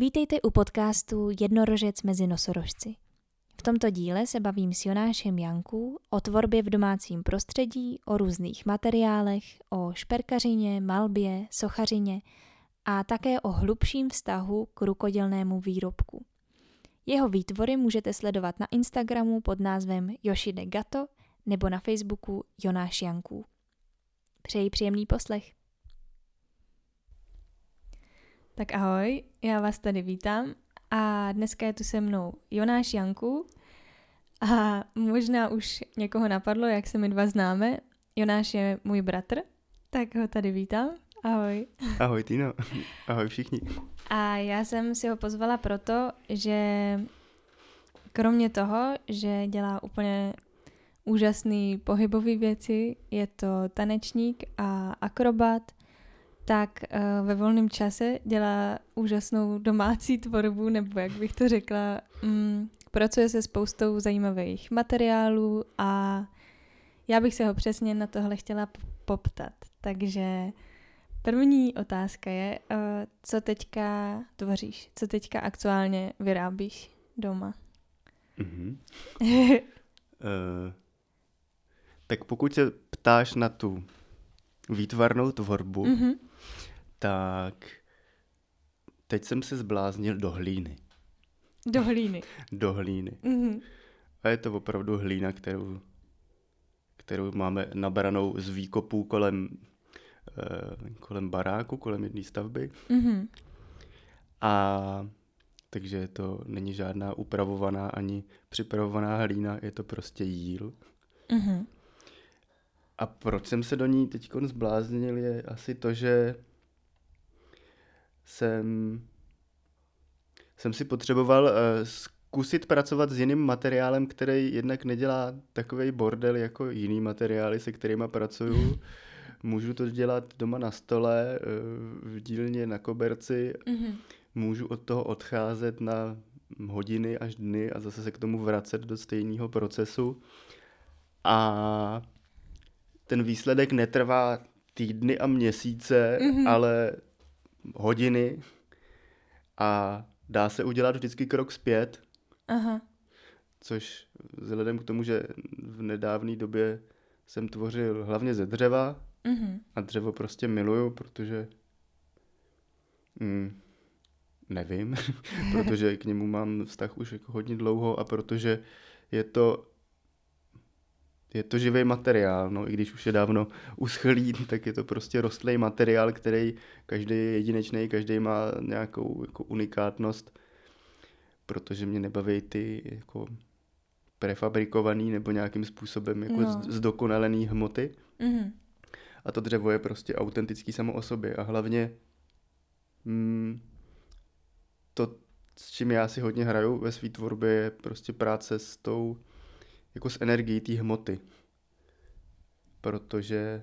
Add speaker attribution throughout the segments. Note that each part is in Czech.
Speaker 1: Vítejte u podcastu Jednorožec mezi nosorožci. V tomto díle se bavím s Jonášem Janků o tvorbě v domácím prostředí, o různých materiálech, o šperkařině, malbě, sochařině a také o hlubším vztahu k rukodělnému výrobku. Jeho výtvory můžete sledovat na Instagramu pod názvem Yoshide Gato nebo na Facebooku Jonáš Janků. Přeji příjemný poslech. Tak ahoj, já vás tady vítám a dneska je tu se mnou Jonáš Janku a možná už někoho napadlo, jak se my dva známe. Jonáš je můj bratr, tak ho tady vítám. Ahoj.
Speaker 2: Ahoj Tino, ahoj všichni.
Speaker 1: A já jsem si ho pozvala proto, že kromě toho, že dělá úplně úžasný pohybový věci, je to tanečník a akrobat, tak uh, ve volném čase dělá úžasnou domácí tvorbu, nebo jak bych to řekla, um, pracuje se spoustou zajímavých materiálů a já bych se ho přesně na tohle chtěla poptat. Takže první otázka je, uh, co teďka tvoříš, co teďka aktuálně vyrábíš doma?
Speaker 2: Mm-hmm. uh, tak pokud se ptáš na tu výtvarnou tvorbu, mm-hmm tak teď jsem se zbláznil do hlíny.
Speaker 1: Do hlíny.
Speaker 2: do hlíny. Mm-hmm. A je to opravdu hlína, kterou, kterou máme nabranou z výkopů kolem, eh, kolem baráku, kolem jedné stavby. Mm-hmm. A takže to není žádná upravovaná ani připravovaná hlína, je to prostě jíl. Mm-hmm. A proč jsem se do ní teď zbláznil, je asi to, že jsem, jsem si potřeboval uh, zkusit pracovat s jiným materiálem, který jednak nedělá takový bordel jako jiný materiály, se kterými pracuju. Můžu to dělat doma na stole, uh, v dílně, na koberci. Mm-hmm. Můžu od toho odcházet na hodiny až dny a zase se k tomu vracet do stejného procesu. A ten výsledek netrvá týdny a měsíce, mm-hmm. ale hodiny a dá se udělat vždycky krok zpět. Aha. Což vzhledem k tomu, že v nedávné době jsem tvořil hlavně ze dřeva mm-hmm. a dřevo prostě miluju, protože mm, nevím, protože k němu mám vztah už jako hodně dlouho a protože je to je to živý materiál, no i když už je dávno uschlý, tak je to prostě rostlý materiál, který každý je jedinečný, každý má nějakou jako unikátnost, protože mě nebaví ty jako prefabrikovaný nebo nějakým způsobem jako no. zdokonalený hmoty. Mm-hmm. A to dřevo je prostě autentický samo o sobě a hlavně mm, to, s čím já si hodně hraju ve své tvorbě, je prostě práce s tou jako s energií té hmoty. Protože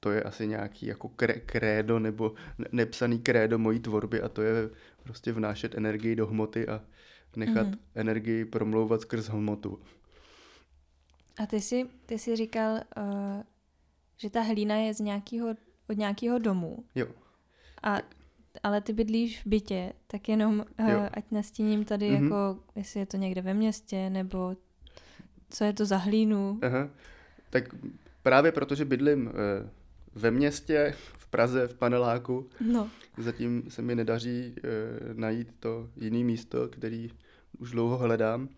Speaker 2: to je asi nějaký jako krédo nebo nepsaný krédo mojí tvorby a to je prostě vnášet energii do hmoty a nechat mm-hmm. energii promlouvat skrz hmotu.
Speaker 1: A ty jsi, ty jsi říkal, uh, že ta hlína je z nějakého, od nějakého domu.
Speaker 2: Jo.
Speaker 1: A ale ty bydlíš v bytě, tak jenom uh, ať nastíním tady mm-hmm. jako, jestli je to někde ve městě, nebo co je to za hlínu.
Speaker 2: Aha. Tak právě protože bydlím uh, ve městě, v Praze, v paneláku, no. zatím se mi nedaří uh, najít to jiné místo, který už dlouho hledám.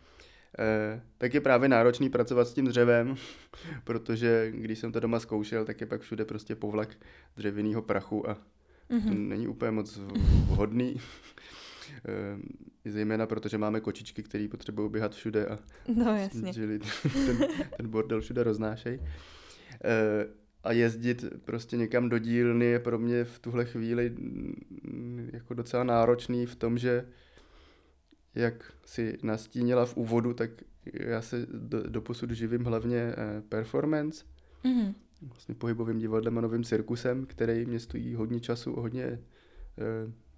Speaker 2: Eh, tak je právě náročný pracovat s tím dřevem, protože když jsem to doma zkoušel, tak je pak všude prostě povlak dřevěného prachu a Mm-hmm. To není úplně moc vhodný. E, zejména protože máme kočičky, které potřebují běhat všude a
Speaker 1: no, jasně.
Speaker 2: ten, ten bordel všude roznášej. E, a jezdit prostě někam do dílny je pro mě v tuhle chvíli mm, jako docela náročný v tom, že jak si nastínila v úvodu, tak já se do, doposud živím hlavně eh, performance. Mm-hmm vlastně pohybovým divadlem a novým cirkusem, který mě stojí hodně času, hodně e,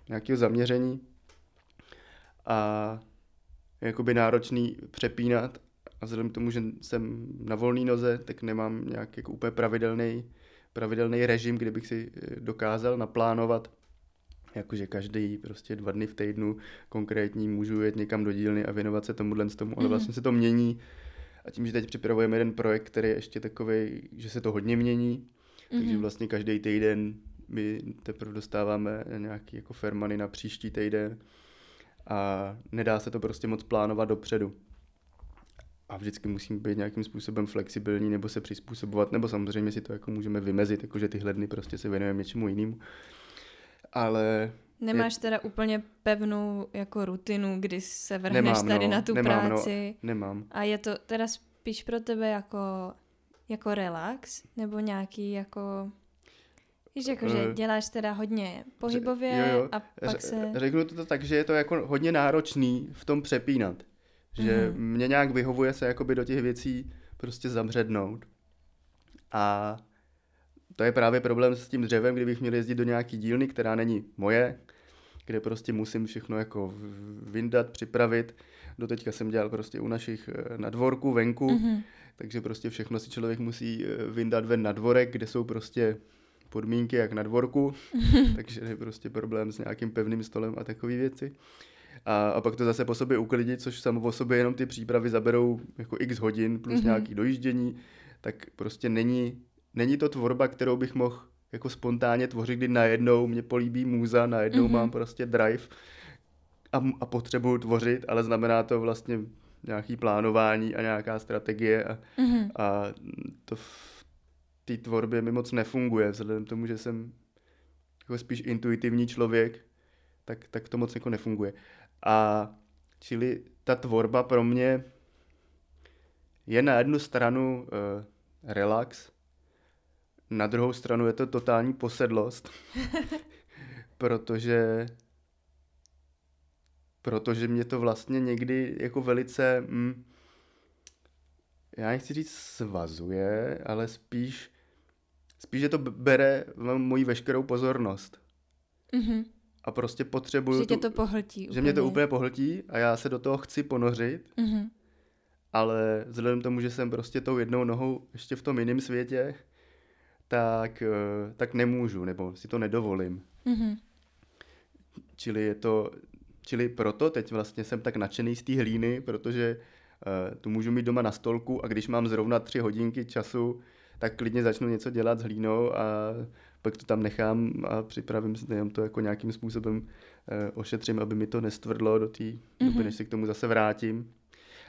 Speaker 2: nějakého zaměření a je jakoby náročný přepínat a vzhledem k tomu, že jsem na volné noze, tak nemám nějak jako úplně pravidelný, pravidelný režim, kde bych si eh, dokázal naplánovat jakože každý prostě dva dny v týdnu konkrétní můžu jet někam do dílny a věnovat se tomuhle z tomu, ale
Speaker 1: Mhm.
Speaker 2: vlastně se to mění a tím, že teď připravujeme jeden projekt, který je ještě takový, že se to hodně mění, takže
Speaker 1: Mhm.
Speaker 2: vlastně každý týden my teprve dostáváme nějaký jako fermany na příští týden a nedá se to prostě moc plánovat dopředu. A vždycky musím být nějakým způsobem flexibilní nebo se přizpůsobovat, nebo samozřejmě si to jako můžeme vymezit, jakože tyhle dny prostě se věnujeme něčemu jinému. Ale
Speaker 1: Nemáš teda úplně pevnou jako rutinu, kdy se vrhneš
Speaker 2: Nemám,
Speaker 1: tady
Speaker 2: no,
Speaker 1: na tu
Speaker 2: nemám, no.
Speaker 1: práci.
Speaker 2: nemám.
Speaker 1: A je to teda spíš pro tebe jako, jako relax, nebo nějaký jako... Víš, jako, že
Speaker 2: Eh,
Speaker 1: děláš teda hodně pohybově
Speaker 2: jo, jo.
Speaker 1: a pak se...
Speaker 2: Řeknu to tak, že je to jako hodně náročný v tom přepínat. Že
Speaker 1: Mhm.
Speaker 2: mě nějak vyhovuje se jakoby do těch věcí prostě zamřednout. A to je právě problém s tím dřevem, kdybych měl jezdit do nějaký dílny, která není moje, kde prostě musím všechno jako vyndat, připravit. Doteďka jsem dělal prostě u našich eh, na dvorku, venku,
Speaker 1: Mhm.
Speaker 2: takže prostě všechno si člověk musí eh, vyndat ven na dvorek, kde jsou prostě podmínky jak na dvorku, takže je prostě problém s nějakým pevným stolem a takové věci. A, a pak to zase po sobě uklidit, což samo o sobě jenom ty přípravy zaberou jako x hodin plus
Speaker 1: Mhm.
Speaker 2: mm-hmm. nějaký dojíždění, tak prostě není, není to tvorba, kterou bych mohl jako spontánně tvořit, kdy najednou mě políbí můza, najednou
Speaker 1: Mhm.
Speaker 2: mm-hmm. mám prostě drive a, a potřebuju tvořit, ale znamená to vlastně nějaký plánování a nějaká strategie a,
Speaker 1: Mhm.
Speaker 2: a to v té tvorbě mi moc nefunguje, vzhledem k tomu, že jsem jako spíš intuitivní člověk, tak, tak to moc jako nefunguje. A čili ta tvorba pro mě je na jednu stranu uh, relax, na druhou stranu je to totální posedlost, protože protože mě to vlastně někdy jako velice, mm, já nechci říct svazuje, ale spíš, spíš, že to bere moji veškerou pozornost.
Speaker 1: Mhm.
Speaker 2: A prostě potřebuju
Speaker 1: Že tě to pohltí
Speaker 2: že mě to úplně pohltí a já se do toho chci ponořit,
Speaker 1: Mhm.
Speaker 2: ale vzhledem k tomu, že jsem prostě tou jednou nohou ještě v tom jiném světě, tak, eh, tak nemůžu, nebo si to nedovolím.
Speaker 1: Mhm.
Speaker 2: Čili je to, čili proto teď vlastně jsem tak nadšený z té hlíny, protože uh, tu můžu mít doma na stolku a když mám zrovna tři hodinky času, tak klidně začnu něco dělat s hlínou a pak to tam nechám a připravím si to jako nějakým způsobem uh, ošetřím, aby mi to nestvrdlo do té doby,
Speaker 1: Mhm.
Speaker 2: než se k tomu zase vrátím.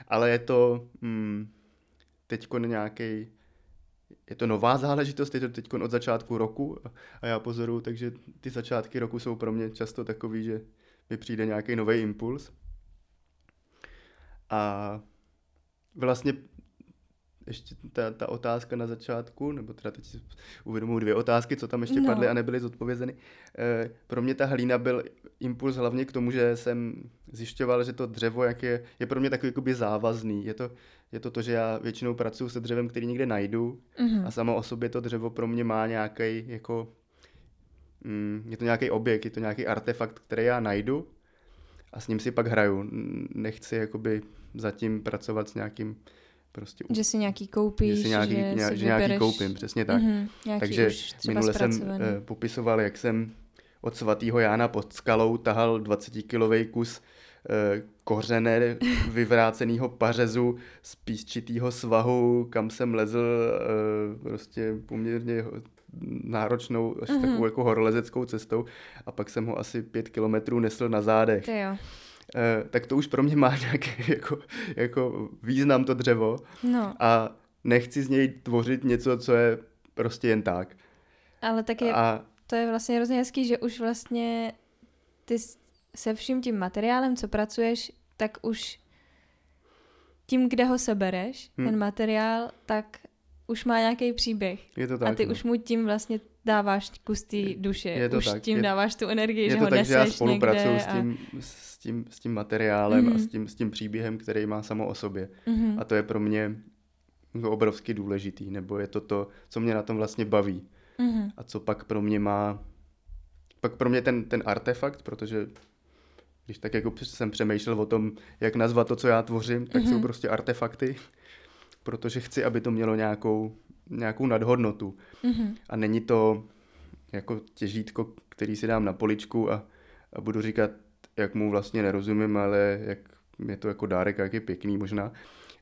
Speaker 2: Ale je to mm, teďko nějaký je to nová záležitost, je to teď od začátku roku a- já pozoruju, takže ty začátky roku jsou pro mě často takový, že mi přijde nějaký nový impuls. A vlastně ještě ta, ta otázka na začátku, nebo teda teď si uvědomuji dvě otázky, co tam ještě
Speaker 1: No.
Speaker 2: padly a nebyly zodpovězeny. E, pro mě ta hlína byl impuls hlavně k tomu, že jsem zjišťoval, že to dřevo, jak je, je pro mě takový jakoby závazný. Je to, je to to, že já většinou pracuji se dřevem, který někde najdu
Speaker 1: Mhm.
Speaker 2: a samo o sobě to dřevo pro mě má nějaký jako mm, je to nějaký objekt, je to nějaký artefakt, který já najdu a s ním si pak hraju. Nechci jakoby zatím pracovat s nějakým prostě
Speaker 1: Že si nějaký koupíš,
Speaker 2: že si nějaký,
Speaker 1: že,
Speaker 2: nějak,
Speaker 1: si
Speaker 2: že nějaký koupím, přesně tak.
Speaker 1: Mhm, nějaký
Speaker 2: Takže minule jsem eh, popisoval, jak jsem od svatého Jána pod skalou tahal 20-kilový kus eh, kořené vyvráceného pařezu z písčitého svahu, kam jsem lezl eh, prostě poměrně náročnou až
Speaker 1: Mhm.
Speaker 2: takovou jako horolezeckou cestou a pak jsem ho asi pět kilometrů nesl na zádech.
Speaker 1: Ty jo.
Speaker 2: Eh, tak to už pro mě má nějaký jako, jako význam to dřevo
Speaker 1: No,
Speaker 2: a nechci z něj tvořit něco, co je prostě jen tak.
Speaker 1: ale tak je,
Speaker 2: A
Speaker 1: to je vlastně hrozně hezký, že už vlastně ty se vším tím materiálem, co pracuješ, tak už tím, kde ho sebereš,
Speaker 2: Hmm.
Speaker 1: ten materiál, tak už má nějaký příběh.
Speaker 2: je to tak.
Speaker 1: a ty
Speaker 2: no.
Speaker 1: už mu tím vlastně dáváš kus té duše.
Speaker 2: je to
Speaker 1: už
Speaker 2: tak,
Speaker 1: tím
Speaker 2: je-
Speaker 1: dáváš tu energii,
Speaker 2: je
Speaker 1: že
Speaker 2: to
Speaker 1: ho
Speaker 2: tak,
Speaker 1: neseš
Speaker 2: že já spolupracuju
Speaker 1: někde
Speaker 2: s, tím, s, tím, s tím materiálem mm-hmm. a
Speaker 1: Mhm.
Speaker 2: s tím, s tím příběhem, který má samo o sobě.
Speaker 1: Mhm.
Speaker 2: A to je pro mě jako obrovsky důležitý, nebo je to to, co mě na tom vlastně baví.
Speaker 1: Mhm.
Speaker 2: A co pak pro mě má, pak pro mě ten, ten artefakt, protože když tak jako jsem přemýšlel o tom, jak nazvat to, co já tvořím, tak
Speaker 1: Mhm.
Speaker 2: jsou prostě artefakty, protože chci, aby to mělo nějakou, nějakou nadhodnotu.
Speaker 1: Mhm.
Speaker 2: A není to jako těžítko, který si dám na poličku a a budu říkat, jak mu vlastně nerozumím, ale jak je to jako dárek, jak je pěkný možná,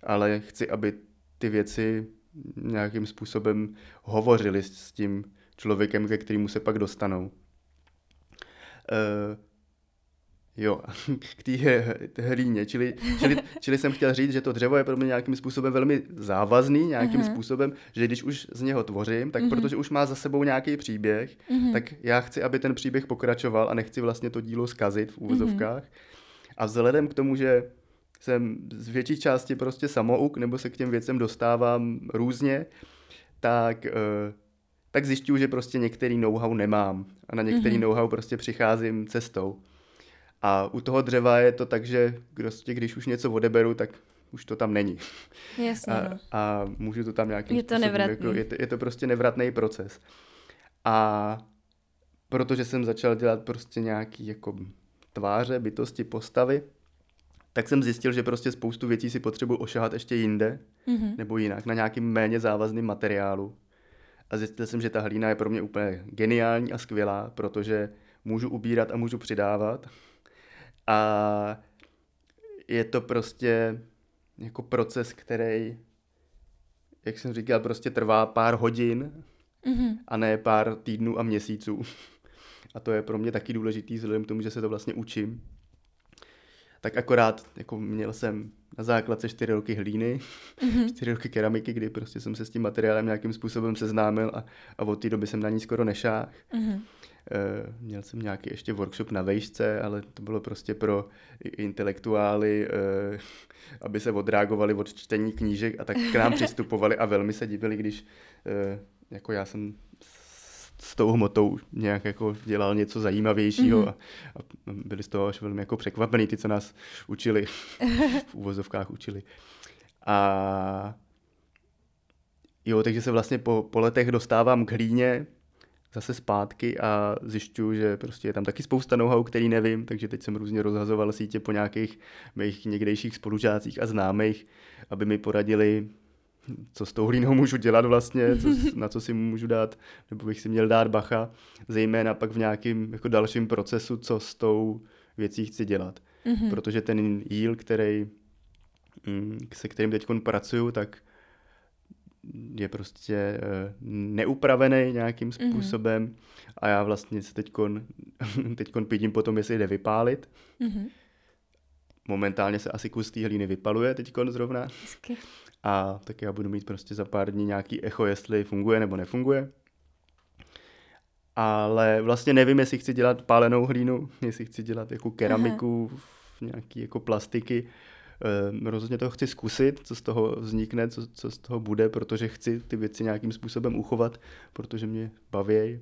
Speaker 2: ale chci, aby ty věci nějakým způsobem hovořili s tím člověkem, ke kterému se pak dostanou. Uh, Jo, k té hlíně, čili, čili, čili jsem chtěl říct, že to dřevo je pro mě nějakým způsobem velmi závazný, nějakým uh-huh. způsobem, že když už z něho tvořím, tak uh-huh. protože už má za sebou nějaký příběh, uh-huh. tak já chci, aby ten příběh pokračoval a nechci vlastně to dílo zkazit v úvozovkách. Uh-huh. A vzhledem k tomu, že jsem z větší části prostě samouk, nebo se k těm věcem dostávám různě, tak, uh, tak zjišťuju, že prostě některý know-how nemám a na některý uh-huh. know-how prostě přicházím cestou. A u toho dřeva je to tak, že prostě, když už něco odeberu, tak už to tam není.
Speaker 1: Jasně.
Speaker 2: A,
Speaker 1: no.
Speaker 2: a můžu to tam nějakým
Speaker 1: Je to nevratný. Jako,
Speaker 2: je, to, je to prostě nevratný proces. A protože jsem začal dělat prostě nějaký jako tváře, bytosti, postavy, tak jsem zjistil, že prostě spoustu věcí si potřebuji ošahat ještě jinde, mm-hmm. nebo jinak, na nějakým méně závazným materiálu. A zjistil jsem, že ta hlína je pro mě úplně geniální a skvělá, protože můžu ubírat a můžu přidávat. A je to prostě jako proces, který, jak jsem říkal, prostě trvá pár hodin mm-hmm. a ne pár týdnů a měsíců. A to je pro mě taky důležitý, vzhledem k tomu, že se to vlastně učím. Tak akorát jako měl jsem na základce čtyři roky hlíny, mm-hmm. čtyři roky keramiky, kdy prostě jsem se s tím materiálem nějakým způsobem seznámil a, a od té doby jsem na ní skoro nešáhl. Mm-hmm. Uh, měl jsem nějaký ještě workshop na vejšce, ale to bylo prostě pro intelektuály, uh, aby se odreagovali od čtení knížek a tak k nám přistupovali a velmi se divili, když uh, jako já jsem s tou hmotou nějak jako dělal něco zajímavějšího mm-hmm. a, a byli z toho až velmi jako překvapení, ty, co nás učili, v úvozovkách učili. A jo, takže se vlastně po, po letech dostávám k hlíně, zase zpátky a zjišťuju, že prostě je tam taky spousta know-how, který nevím, takže teď jsem různě rozhazoval sítě po nějakých mých někdejších spolužácích a známých, aby mi poradili, co s tou hlínou můžu dělat vlastně, co, na co si můžu dát, nebo bych si měl dát bacha, zejména pak v nějakém jako dalším procesu, co s tou věcí chci dělat. Mm-hmm. Protože ten jíl, který, mm, se kterým teď pracuju, tak je prostě eh, neupravený nějakým mhm. způsobem mm-hmm. a já vlastně se teďkon, teďkon pídím potom, jestli jde vypálit. Mm-hmm. Momentálně se asi kus té hlíny vypaluje teďkon zrovna.
Speaker 1: Hezky.
Speaker 2: A tak já budu mít prostě za pár dní nějaký echo, jestli funguje nebo nefunguje. Ale vlastně nevím, jestli chci dělat pálenou hlínu, jestli chci dělat jako keramiku, Aha. nějaký jako plastiky, Uh, rozhodně to chci zkusit, co z toho vznikne, co, co z toho bude, protože chci ty věci nějakým způsobem uchovat, protože mě baví.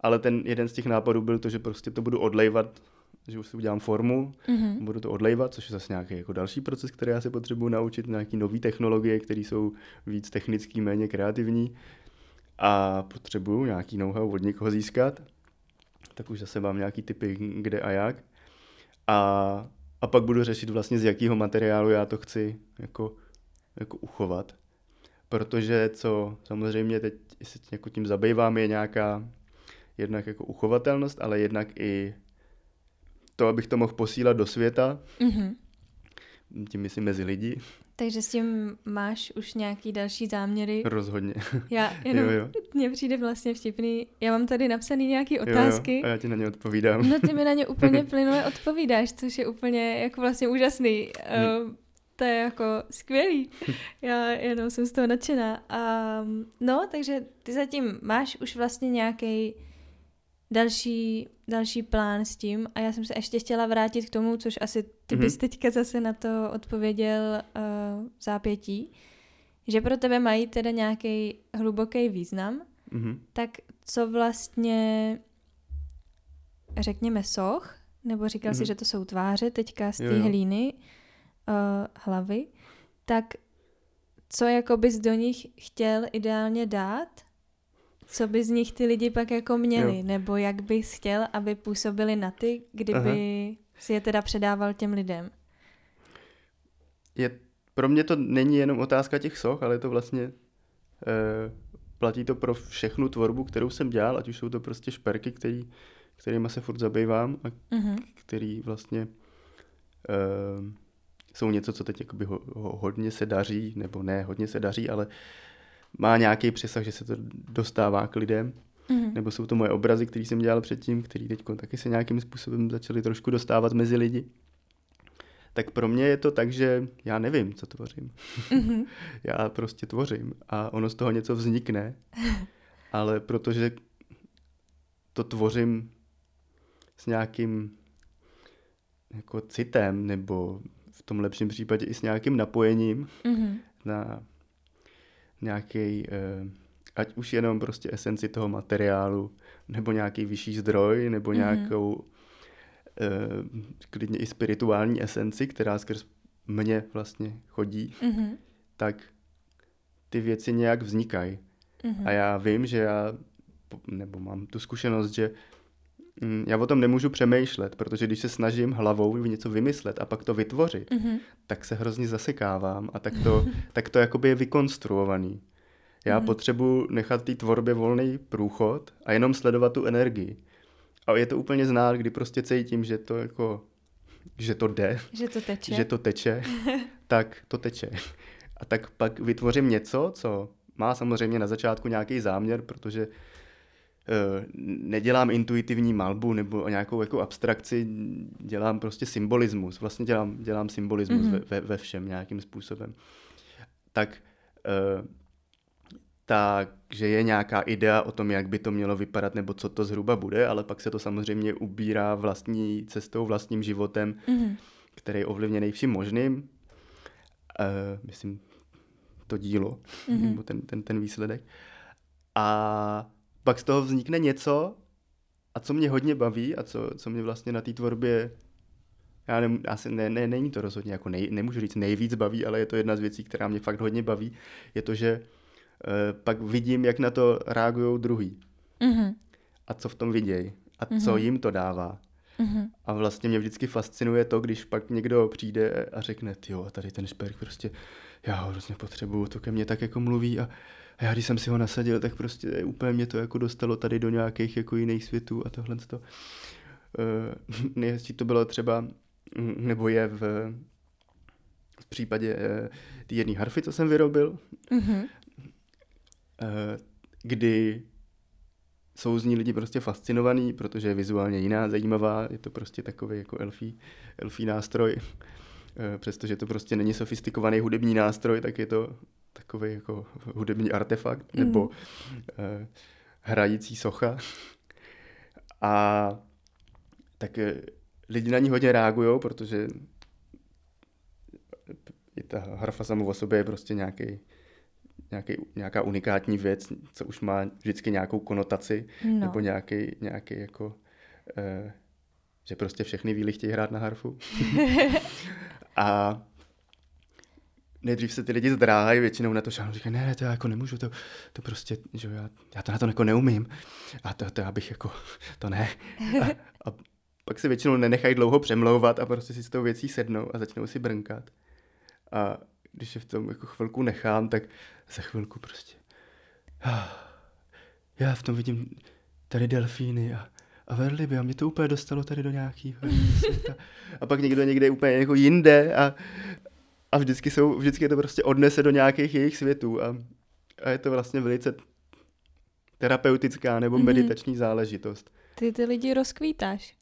Speaker 2: Ale ten jeden z těch nápadů byl to, že prostě to budu odlejvat, že už si udělám formu, mm-hmm. budu to odlejvat, což je zase nějaký jako další proces, který já se potřebuji naučit, nějaký nové technologie, které jsou víc technický, méně kreativní a potřebuju nějaký know-how od někoho získat, tak už zase mám nějaký typy kde a jak. A a pak budu řešit vlastně z jakého materiálu já to chci jako, jako uchovat. Protože co samozřejmě teď se jako tím zabývám je nějaká jednak jako uchovatelnost, ale jednak i to, abych to mohl posílat do světa, mm-hmm. tím myslím mezi lidi.
Speaker 1: Takže s tím máš už nějaký další záměry?
Speaker 2: Rozhodně.
Speaker 1: Já jenom, jo, jo. mně přijde vlastně vtipný, já mám tady napsaný nějaký otázky.
Speaker 2: Jo, jo, a já ti na ně odpovídám.
Speaker 1: No ty mi na ně úplně plynule odpovídáš, což je úplně jako vlastně úžasný. Uh, to je jako skvělý. Já jenom jsem z toho nadšená. Um, no, takže ty zatím máš už vlastně nějaký další, další plán s tím a já jsem se ještě chtěla vrátit k tomu, což asi ty bys mm-hmm. teďka zase na to odpověděl uh, zápětí, že pro tebe mají teda nějaký hluboký význam, mm-hmm. tak co vlastně řekněme soch, nebo říkal mm-hmm. si, že to jsou tváře teďka z té hlíny uh, hlavy, tak co jako bys do nich chtěl ideálně dát, co by z nich ty lidi pak jako měli, jo. nebo jak bys chtěl, aby působili na ty, kdyby Aha. si je teda předával těm lidem?
Speaker 2: Je, pro mě to není jenom otázka těch soch, ale je to vlastně e, platí to pro všechnu tvorbu, kterou jsem dělal, ať už jsou to prostě šperky, který, kterými se furt zabývám a
Speaker 1: Mhm.
Speaker 2: který vlastně uh, jsou něco, co teď jakoby ho, ho, hodně se daří, nebo ne, hodně se daří, ale má nějaký přesah, že se to dostává k lidem.
Speaker 1: Mhm.
Speaker 2: Nebo jsou to moje obrazy, které jsem dělal předtím, které teď taky se nějakým způsobem začaly trošku dostávat mezi lidi. Tak pro mě je to tak, že já nevím, co tvořím.
Speaker 1: Mhm.
Speaker 2: já prostě tvořím a ono z toho něco vznikne, ale protože to tvořím s nějakým jako citem, nebo v tom lepším případě i s nějakým napojením
Speaker 1: Mhm.
Speaker 2: na nějaký, eh, ať už jenom prostě esenci toho materiálu, nebo nějaký vyšší zdroj, nebo
Speaker 1: Mhm.
Speaker 2: nějakou eh, klidně i spirituální esenci, která skrz mě vlastně chodí,
Speaker 1: Mhm.
Speaker 2: tak ty věci nějak vznikají.
Speaker 1: Mhm.
Speaker 2: A já vím, že já, nebo mám tu zkušenost, že já o tom nemůžu přemýšlet, protože když se snažím hlavou něco vymyslet a pak to vytvořit,
Speaker 1: Mhm.
Speaker 2: tak se hrozně zasekávám a tak to, tak to jakoby je vykonstruovaný. Já
Speaker 1: Mhm.
Speaker 2: potřebuji nechat té tvorbě volný průchod a jenom sledovat tu energii. A je to úplně znát, kdy prostě cítím, že to jako, že to jde,
Speaker 1: Že to teče.
Speaker 2: že to teče, tak to teče. A tak pak vytvořím něco, co má samozřejmě na začátku nějaký záměr, protože nedělám intuitivní malbu nebo nějakou jako abstrakci, dělám prostě symbolismus. Vlastně dělám, dělám symbolismus
Speaker 1: Mhm.
Speaker 2: ve, ve, všem nějakým způsobem. Tak eh, takže je nějaká idea o tom, jak by to mělo vypadat, nebo co to zhruba bude, ale pak se to samozřejmě ubírá vlastní cestou, vlastním životem,
Speaker 1: Mhm.
Speaker 2: který je ovlivněný vším možným. Uh, myslím, to dílo,
Speaker 1: Mhm.
Speaker 2: mm-hmm. nebo ten, ten, ten výsledek. A pak z toho vznikne něco, a co mě hodně baví a co, co mě vlastně na té tvorbě, já ne, asi ne, ne, není to rozhodně jako nej, nemůžu říct nejvíc baví, ale je to jedna z věcí, která mě fakt hodně baví, je to, že uh, pak vidím, jak na to reagují druhý
Speaker 1: Mhm.
Speaker 2: a co v tom vidějí a co
Speaker 1: Mhm.
Speaker 2: jim to dává.
Speaker 1: Mhm.
Speaker 2: A vlastně mě vždycky fascinuje to, když pak někdo přijde a řekne, jo, tady ten šperk prostě, já ho hrozně potřebuju, to ke mně tak jako mluví a, a já když jsem si ho nasadil, tak prostě úplně mě to jako dostalo tady do nějakých jako jiných světů a tohle to. Uh, nejhezčí to bylo třeba, mm, nebo je v, v případě uh, té jedné harfy, co jsem vyrobil,
Speaker 1: Mhm.
Speaker 2: Eh, kdy jsou z ní lidi prostě fascinovaní, protože je vizuálně jiná, zajímavá, je to prostě takový jako elfí, elfí nástroj. Přestože to prostě není sofistikovaný hudební nástroj, tak je to takový jako hudební artefakt nebo eh, hrající socha. A tak eh, lidi na ní hodně reagují, protože i ta harfa sama o sobě je prostě nějaký, nějaký, nějaká unikátní věc, co už má vždycky nějakou konotaci,
Speaker 1: No.
Speaker 2: nebo nějaký, nějaký jako, eh, že prostě všechny víly chtějí hrát na harfu. a nejdřív se ty lidi zdráhají většinou na to, že říkají, ne, ne, to já jako nemůžu, to, to prostě, že já, já to na to jako neumím. A to, to já bych jako, to ne. A, a pak se většinou nenechají dlouho přemlouvat a prostě si s tou věcí sednou a začnou si brnkat. A když je v tom jako chvilku nechám, tak za chvilku prostě "Ah, já v tom vidím tady delfíny a, a verliby a mě to úplně dostalo tady do nějakého světa. A pak někdo někde úplně jako jinde a, a vždycky, jsou, vždycky je to prostě odnese do nějakých jejich světů a, a je to vlastně velice terapeutická nebo
Speaker 1: Mhm.
Speaker 2: meditační záležitost.
Speaker 1: Ty ty lidi rozkvítáš.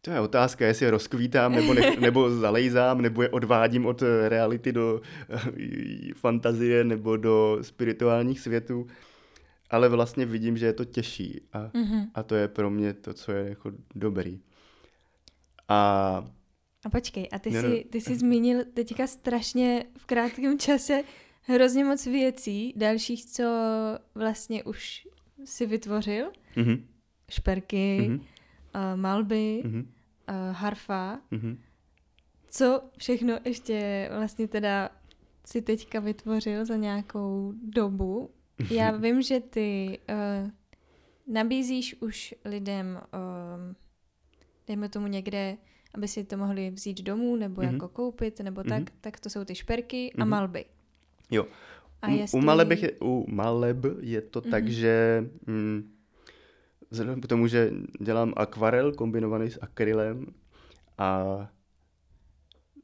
Speaker 2: To je otázka, jestli je rozkvítám, nebo, nech, nebo zalejzám, nebo je odvádím od eh, reality do eh, fantazie, nebo do spirituálních světů. Ale vlastně vidím, že je to těžší a,
Speaker 1: Mhm.
Speaker 2: a to je pro mě to, co je jako dobrý. A
Speaker 1: A počkej, a ty
Speaker 2: Ne,
Speaker 1: jsi, ty jsi zmínil teďka strašně v krátkém čase hrozně moc věcí, dalších, co vlastně už si vytvořil.
Speaker 2: mhm,
Speaker 1: Šperky,
Speaker 2: mhm,
Speaker 1: uh, malby,
Speaker 2: mhm,
Speaker 1: uh, harfa.
Speaker 2: mhm.
Speaker 1: Co všechno ještě vlastně teda si teďka vytvořil za nějakou dobu? Já vím, že ty uh, nabízíš už lidem, um, dejme tomu někde, aby si to mohli vzít domů nebo
Speaker 2: Mhm.
Speaker 1: jako koupit nebo tak,
Speaker 2: Mhm.
Speaker 1: tak to jsou ty šperky a
Speaker 2: Mhm.
Speaker 1: malby.
Speaker 2: Jo.
Speaker 1: A
Speaker 2: u,
Speaker 1: jestli...
Speaker 2: u, maleb je, u maleb je to tak,
Speaker 1: Mhm.
Speaker 2: že mm, vzhledem k tomu, že dělám akvarel kombinovaný s akrylem a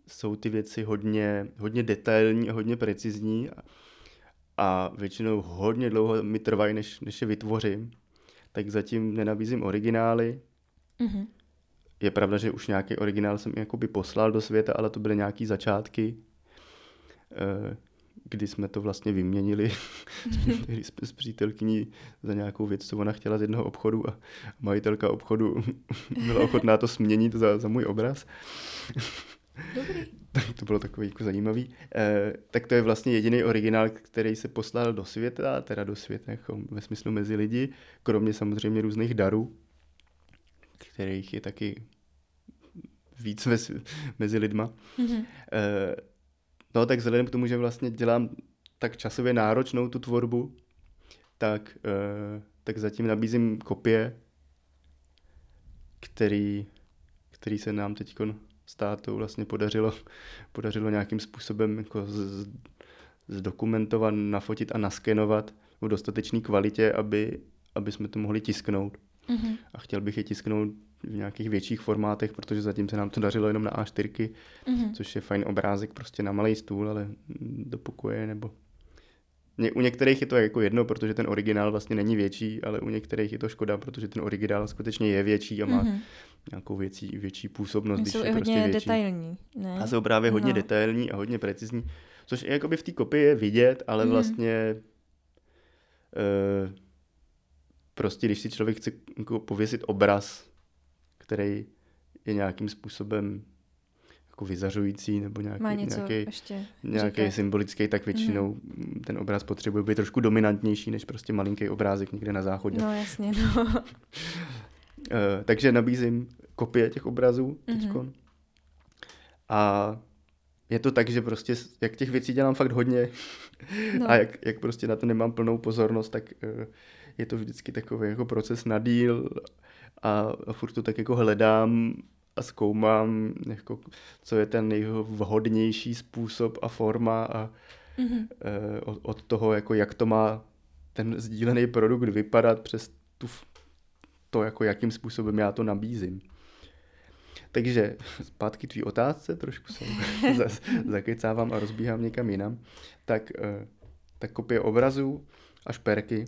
Speaker 2: jsou ty věci hodně, hodně detailní a hodně precizní a, a většinou hodně dlouho mi trvají, než, než je vytvořím, tak zatím nenabízím originály. Mm-hmm. Je pravda, že už nějaký originál jsem jakoby poslal do světa, ale to byly nějaký začátky, eh, kdy jsme to vlastně vyměnili s, s přítelkyní za nějakou věc, co ona chtěla z jednoho obchodu a majitelka obchodu byla ochotná to směnit za, za můj obraz.
Speaker 1: Dobrý.
Speaker 2: to bylo takový jako zajímavý. Eh, tak to je vlastně jediný originál, který se poslal do světa, teda do světa jako ve smyslu mezi lidi, kromě samozřejmě různých darů, kterých je taky víc mezi, mezi lidma. Mm-hmm. Eh, no tak vzhledem k tomu, že vlastně dělám tak časově náročnou tu tvorbu, tak, eh, tak zatím nabízím kopie, který, který se nám teď státu vlastně podařilo, podařilo nějakým způsobem jako z, zdokumentovat, nafotit a naskenovat v dostatečné kvalitě, aby, aby jsme to mohli tisknout. Mm-hmm. A chtěl bych je tisknout v nějakých větších formátech, protože zatím se nám to dařilo jenom na A4, mm-hmm. což je fajn obrázek prostě na malý stůl, ale do pokoje nebo u některých je to jako jedno, protože ten originál vlastně není větší, ale u některých je to škoda, protože ten originál skutečně je větší a má mm-hmm. nějakou větší, větší působnost.
Speaker 1: Jsou i hodně prostě detailní, ne?
Speaker 2: A jsou právě hodně no. detailní a hodně precizní, což je jakoby v té kopii je vidět, ale mm-hmm. vlastně uh, prostě když si člověk chce jako pověsit obraz, který je nějakým způsobem jako vyzařující nebo nějaký,
Speaker 1: Má něco nějaký, ještě
Speaker 2: nějaký symbolický, tak většinou mm. ten obraz potřebuje být trošku dominantnější než prostě malinký obrázek někde na záchodě.
Speaker 1: No jasně, no. uh,
Speaker 2: takže nabízím kopie těch obrazů teďkon. Mm-hmm. A je to tak, že prostě jak těch věcí dělám fakt hodně no. a jak, jak prostě na to nemám plnou pozornost, tak uh, je to vždycky takový jako proces na díl a, a furt to tak jako hledám a zkoumám, jako, co je ten nejvhodnější způsob a forma a mm-hmm. e, od, od toho, jako jak to má ten sdílený produkt vypadat přes tu, to, jako jakým způsobem já to nabízím. Takže zpátky tvý otázce, trošku se zakecávám a rozbíhám někam jinam. Tak, e, tak kopie obrazů a šperky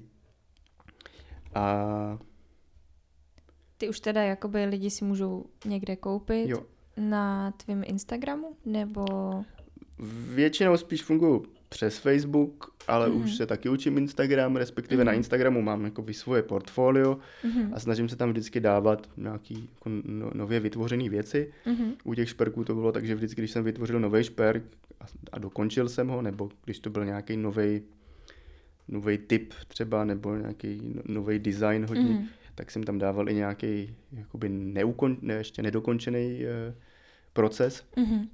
Speaker 2: a
Speaker 1: ty už teda jakoby lidi si můžou někde koupit
Speaker 2: jo.
Speaker 1: na tvém Instagramu, nebo...
Speaker 2: Většinou spíš fungují přes Facebook, ale mm-hmm. už se taky učím Instagram, respektive mm-hmm. na mhm. Instagramu mám jako svoje portfolio mm-hmm. a snažím se tam vždycky dávat nějaký jako no, nově vytvořené věci. Mm-hmm. U těch šperků to bylo tak, že vždycky, když jsem vytvořil nový šperk a, a dokončil jsem ho, nebo když to byl nějaký nový nový typ třeba, nebo nějaký no, nový design hodně, mm tak jsem tam dával i nějaký jakoby neukon, ne, ještě nedokončený e, proces, mm-hmm.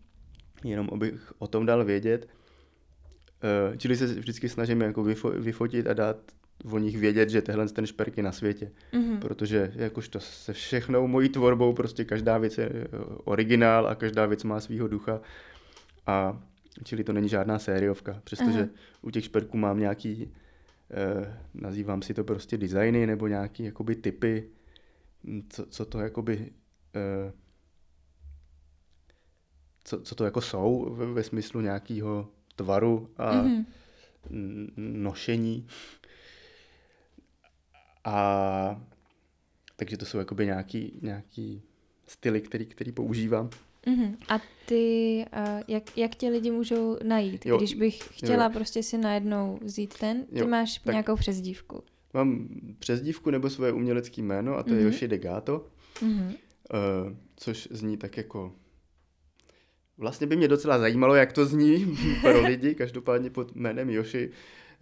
Speaker 2: jenom abych o tom dal vědět. E, čili se vždycky snažíme jako vyfo, vyfotit a dát o nich vědět, že tehle ten šperk je na světě. Mm-hmm. Protože jakožto se všechnou mojí tvorbou prostě každá věc je eh, originál a každá věc má svýho ducha. A čili to není žádná sériovka, přestože uh-huh. u těch šperků mám nějaký nazývám si to prostě designy nebo nějaký jakoby typy, hm, co, co to jakoby eh, co, co to jako jsou ve, ve smyslu nějakého tvaru a mm-hmm. nošení. A takže to jsou jakoby nějaký, nějaký styly, který, který používám.
Speaker 1: Uh-huh. A ty, uh, jak, jak tě lidi můžou najít, jo. když bych chtěla jo. prostě si najednou vzít ten, ty jo. máš tak nějakou přezdívku.
Speaker 2: Mám přezdívku nebo svoje umělecké jméno a to uh-huh. je. Yoshi Degato, uh-huh. uh, což zní tak jako... Vlastně by mě docela zajímalo, jak to zní pro lidi, každopádně pod jménem Yoshi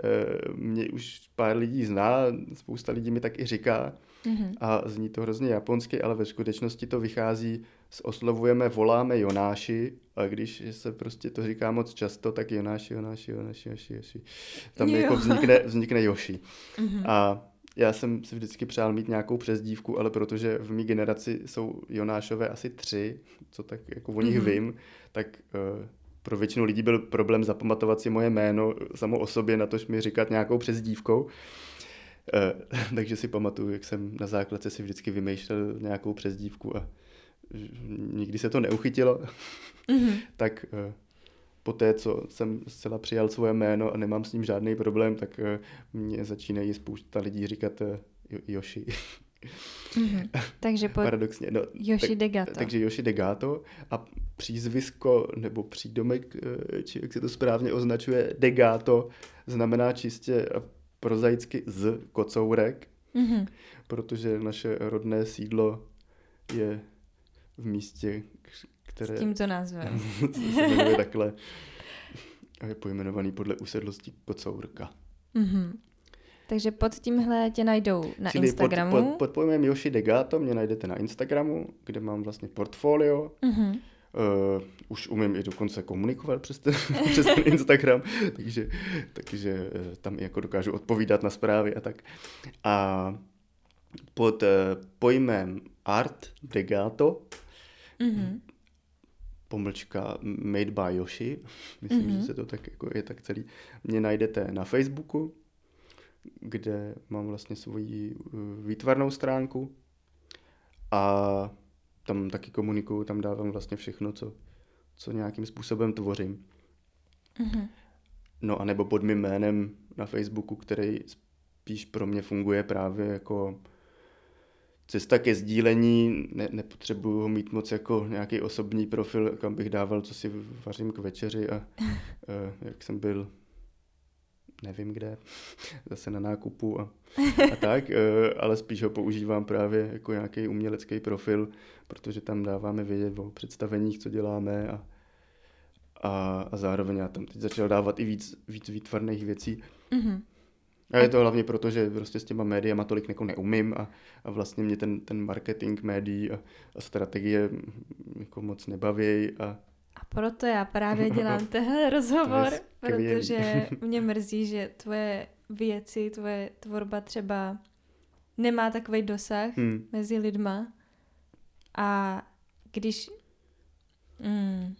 Speaker 2: Eh, mě už pár lidí zná, spousta lidí mi tak i říká mm-hmm. a zní to hrozně japonsky, ale ve skutečnosti to vychází oslovujeme, voláme Jonáši a když se prostě to říká moc často, tak Jonáši, Jonáši, Jonáši, Jonáši, Joši. Tam jo. jako vznikne, vznikne Joši. Mm-hmm. A já jsem si vždycky přál mít nějakou přezdívku, ale protože v mý generaci jsou Jonášové asi tři, co tak jako o nich mm-hmm. vím, tak uh, pro většinu lidí byl problém zapamatovat si moje jméno samo o sobě, na tož mi říkat nějakou přezdívkou. Eh, takže si pamatuju, jak jsem na základce si vždycky vymýšlel nějakou přezdívku a nikdy se to neuchytilo. Mm-hmm. tak eh, po té, co jsem zcela přijal svoje jméno a nemám s ním žádný problém, tak eh, mě začínají spousta lidí říkat Yoshi.
Speaker 1: Mm-hmm. Takže po
Speaker 2: Paradoxně, no,
Speaker 1: Yoshi
Speaker 2: tak,
Speaker 1: Degato.
Speaker 2: Takže Yoshi Degato a přízvisko nebo přídomek, či jak se to správně označuje, Degato, znamená čistě prozaicky z kocourek, mm-hmm. protože naše rodné sídlo je v místě, které...
Speaker 1: S tímto názvem.
Speaker 2: se jmenuje takhle a je pojmenovaný podle usedlosti Kocourka. Mm-hmm.
Speaker 1: Takže pod tímhle tě najdou na Čili Instagramu.
Speaker 2: Pod, pod, pod pojmem Yoshi Degato mě najdete na Instagramu, kde mám vlastně portfolio. Mm-hmm. Uh, už umím i dokonce komunikovat přes ten, přes ten Instagram, takže, takže uh, tam jako dokážu odpovídat na zprávy a tak. A pod uh, pojmem Art Degato, mm-hmm. pomlčka Made by Yoshi, myslím, mm-hmm. že se to tak jako je tak celý, mě najdete na Facebooku, kde mám vlastně svoji výtvarnou stránku a tam taky komunikuju, tam dávám vlastně všechno, co, co nějakým způsobem tvořím. Mm-hmm. No a nebo pod mým jménem na Facebooku, který spíš pro mě funguje právě jako cesta ke sdílení, ne, nepotřebuju ho mít moc jako nějaký osobní profil, kam bych dával, co si vařím k večeři a uh, jak jsem byl nevím kde, zase na nákupu a, a tak, eh, ale spíš ho používám právě jako nějaký umělecký profil, protože tam dáváme vědět o představeních, co děláme a, a, a zároveň já tam teď začal dávat i víc, víc výtvarných věcí. Mm-hmm. A je to hlavně proto, že prostě s těma médiama tolik jako neumím a, a vlastně mě ten, ten marketing médií a, a strategie jako moc nebaví a,
Speaker 1: a proto já právě dělám tenhle rozhovor, protože mě mrzí, že tvoje věci, tvoje tvorba třeba nemá takový dosah hmm. mezi lidma. A když mm,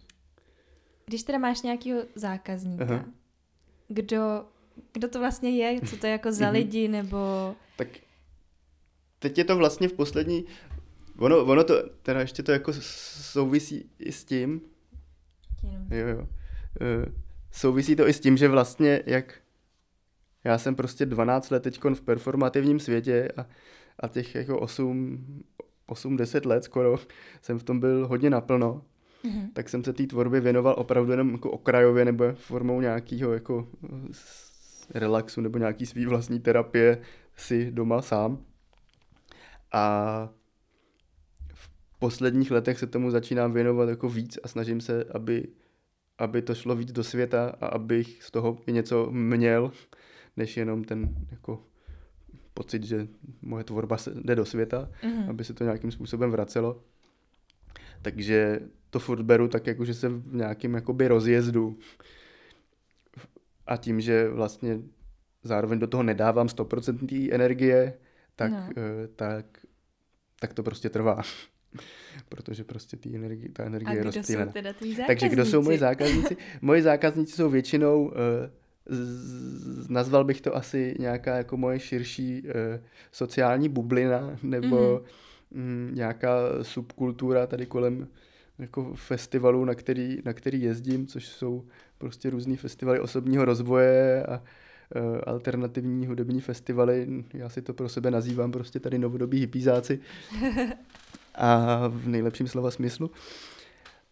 Speaker 1: když teda máš nějakého zákazníka, Aha. kdo, kdo to vlastně je, co to je jako za mhm. lidi, nebo...
Speaker 2: Tak teď je to vlastně v poslední... Ono, ono to, teda ještě to jako souvisí i s tím. Jo, jo. Uh, souvisí to i s tím, že vlastně jak já jsem prostě 12 let teď v performativním světě a, a těch jako 8, 8-10 let skoro jsem v tom byl hodně naplno, mm-hmm. tak jsem se té tvorbě věnoval opravdu jenom jako okrajově nebo formou nějakého jako relaxu nebo nějaký svý vlastní terapie si doma sám. A posledních letech se tomu začínám věnovat jako víc a snažím se, aby, aby to šlo víc do světa a abych z toho i něco měl, než jenom ten jako pocit, že moje tvorba se jde do světa, mm-hmm. aby se to nějakým způsobem vracelo. Takže to furt beru tak, jako že jsem v nějakém jakoby rozjezdu a tím, že vlastně zároveň do toho nedávám 100% energie, tak, no. Eh, tak, tak to prostě trvá. protože prostě tý energie, ta energie A je rozptýlená.
Speaker 1: teda
Speaker 2: Takže kdo jsou moji zákazníci? moji zákazníci jsou většinou, uh, z, nazval bych to asi nějaká jako moje širší uh, sociální bublina, nebo mm-hmm. um, nějaká subkultura tady kolem jako festivalů, na který, na který jezdím, což jsou prostě různý festivaly osobního rozvoje a uh, alternativní hudební festivaly. Já si to pro sebe nazývám prostě tady novodobí hypízáci. a v nejlepším slova smyslu,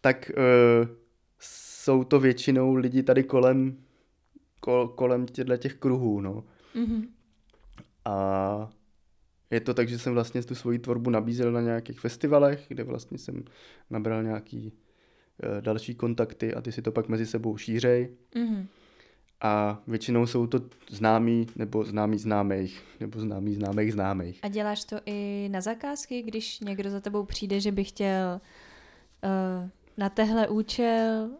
Speaker 2: tak uh, jsou to většinou lidi tady kolem, kol, kolem těchto těch kruhů, no. Mm-hmm. A je to tak, že jsem vlastně tu svoji tvorbu nabízel na nějakých festivalech, kde vlastně jsem nabral nějaký další kontakty a ty si to pak mezi sebou šířej. Mm-hmm a většinou jsou to známí nebo známí známých, nebo známí známých známých.
Speaker 1: A děláš to i na zakázky, když někdo za tebou přijde, že by chtěl uh, na tehle účel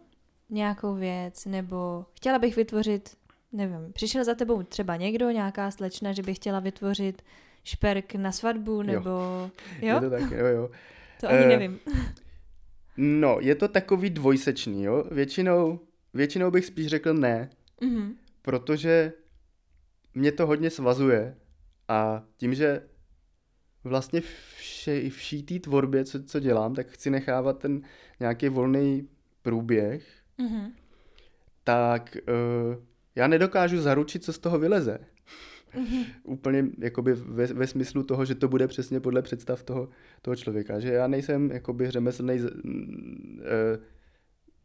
Speaker 1: nějakou věc, nebo chtěla bych vytvořit, nevím, přišel za tebou třeba někdo, nějaká slečna, že by chtěla vytvořit šperk na svatbu, nebo... Jo?
Speaker 2: jo? Je to tak, jo, jo.
Speaker 1: To ani uh, nevím.
Speaker 2: No, je to takový dvojsečný, jo. Většinou, většinou bych spíš řekl ne, Mm-hmm. Protože mě to hodně svazuje A tím, že vlastně vše, vší té tvorbě, co, co dělám, tak chci nechávat ten nějaký volný průběh, mm-hmm. tak uh, já nedokážu zaručit, co z toho vyleze. Mm-hmm. Úplně jakoby ve, ve smyslu toho, že to bude přesně podle představ toho, toho člověka. Že já nejsem jakoby řemeslný uh,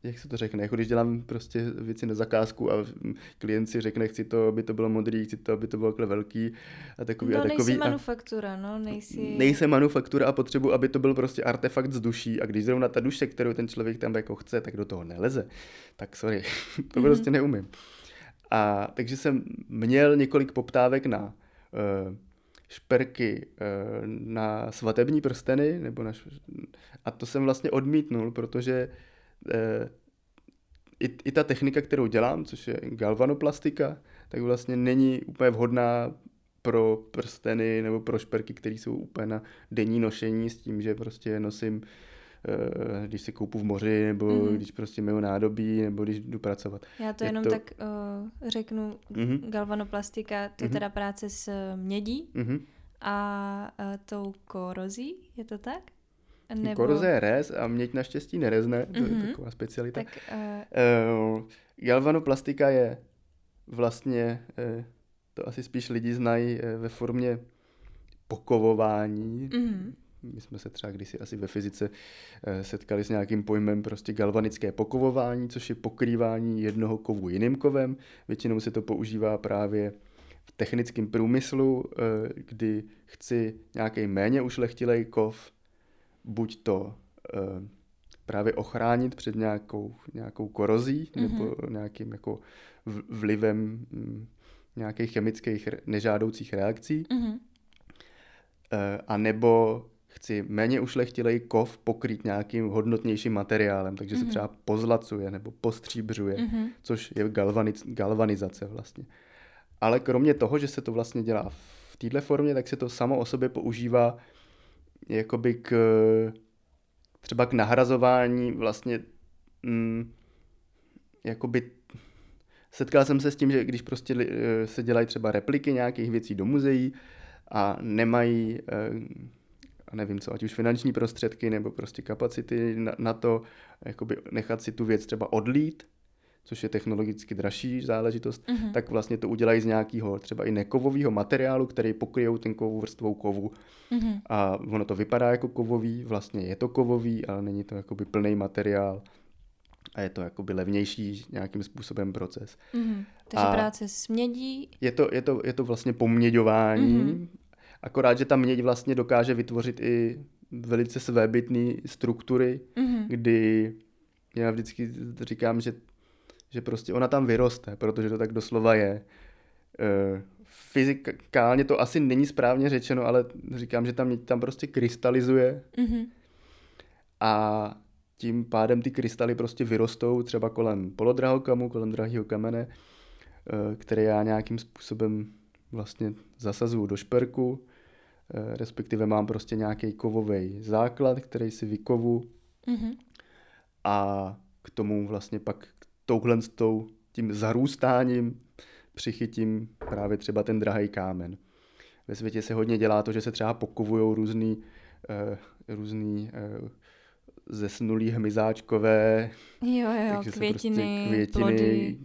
Speaker 2: jak se to řekne, jako když dělám prostě věci na zakázku a klient si řekne, chci to, aby to bylo modrý, chci to, aby to bylo takhle velký a takový.
Speaker 1: No
Speaker 2: a takový,
Speaker 1: nejsi manufaktura, no, nejsi...
Speaker 2: Nejsem manufaktura a potřebuji, aby to byl prostě artefakt z duší a když zrovna ta duše, kterou ten člověk tam jako chce, tak do toho neleze, tak sorry, to mm-hmm. prostě neumím. A takže jsem měl několik poptávek na uh, šperky uh, na svatební prsteny, nebo na, a to jsem vlastně odmítnul, protože Eh, i, i ta technika, kterou dělám, což je galvanoplastika, tak vlastně není úplně vhodná pro prsteny nebo pro šperky, které jsou úplně na denní nošení s tím, že prostě nosím když se koupu v moři, nebo mm-hmm. když prostě mého nádobí, nebo když jdu pracovat.
Speaker 1: Já to je jenom to... tak uh, řeknu, mm-hmm. galvanoplastika, to je mm-hmm. teda práce s mědí mm-hmm. a uh, tou korozí, je to tak?
Speaker 2: Nebo... Koroze je rez a měď naštěstí nerezne, to mm-hmm. je mhm. taková specialita. Tak, uh... Uh, galvanoplastika je vlastně, uh, to asi spíš lidi znají uh, ve formě pokovování. Mm-hmm. My jsme se třeba kdysi asi ve fyzice setkali s nějakým pojmem prostě galvanické pokovování, což je pokrývání jednoho kovu jiným kovem. Většinou se to používá právě v technickém průmyslu, kdy chci nějaký méně ušlechtilej kov buď to uh, právě ochránit před nějakou, nějakou korozí mm-hmm. nebo nějakým jako vlivem um, nějakých chemických nežádoucích reakcí. Mm-hmm. A nebo chci méně ušlechtilej kov pokrýt nějakým hodnotnějším materiálem, takže mm-hmm. se mhm. třeba pozlacuje nebo postříbřuje, mm-hmm. což je galvaniz, galvanizace vlastně. Ale kromě toho, že se to vlastně dělá v této formě, tak se to samo o sobě používá jakoby k třeba k nahrazování vlastně mm, jakoby setkal jsem se s tím, že když prostě eh, se dělají třeba repliky nějakých věcí do muzeí a nemají eh, a nevím co, ať už finanční prostředky nebo prostě kapacity na, na to, jakoby nechat si tu věc třeba odlít, což je technologicky dražší záležitost, mm-hmm. tak vlastně to udělají z nějakého třeba i nekovového materiálu, který pokryjou ten kovou vrstvou kovu. Mm-hmm. A ono to vypadá jako kovový, vlastně je to kovový, ale není to jakoby plný materiál a je to jakoby levnější nějakým způsobem proces.
Speaker 1: Mm-hmm. Takže a práce s mědí.
Speaker 2: Je to, je to, je to vlastně poměďování, mm-hmm. Akorát, že ta měď vlastně dokáže vytvořit i velice svébytné struktury, mm-hmm. kdy já vždycky říkám, že že prostě ona tam vyroste, protože to tak doslova je. E, fyzikálně to asi není správně řečeno, ale říkám, že tam, tam prostě krystalizuje mm-hmm. a tím pádem ty krystaly prostě vyrostou třeba kolem polodrahokamu, kolem drahého kamene, e, které já nějakým způsobem vlastně zasazuju do šperku, respektive mám prostě nějaký kovový základ, který si vykovu mm-hmm. a k tomu vlastně pak touhle tou, tím zarůstáním přichytím právě třeba ten drahý kámen. Ve světě se hodně dělá to, že se třeba pokovují různý, uh, různý uh, zesnulý hmyzáčkové.
Speaker 1: Jo, jo, takže květiny, prostě květiny. Plody.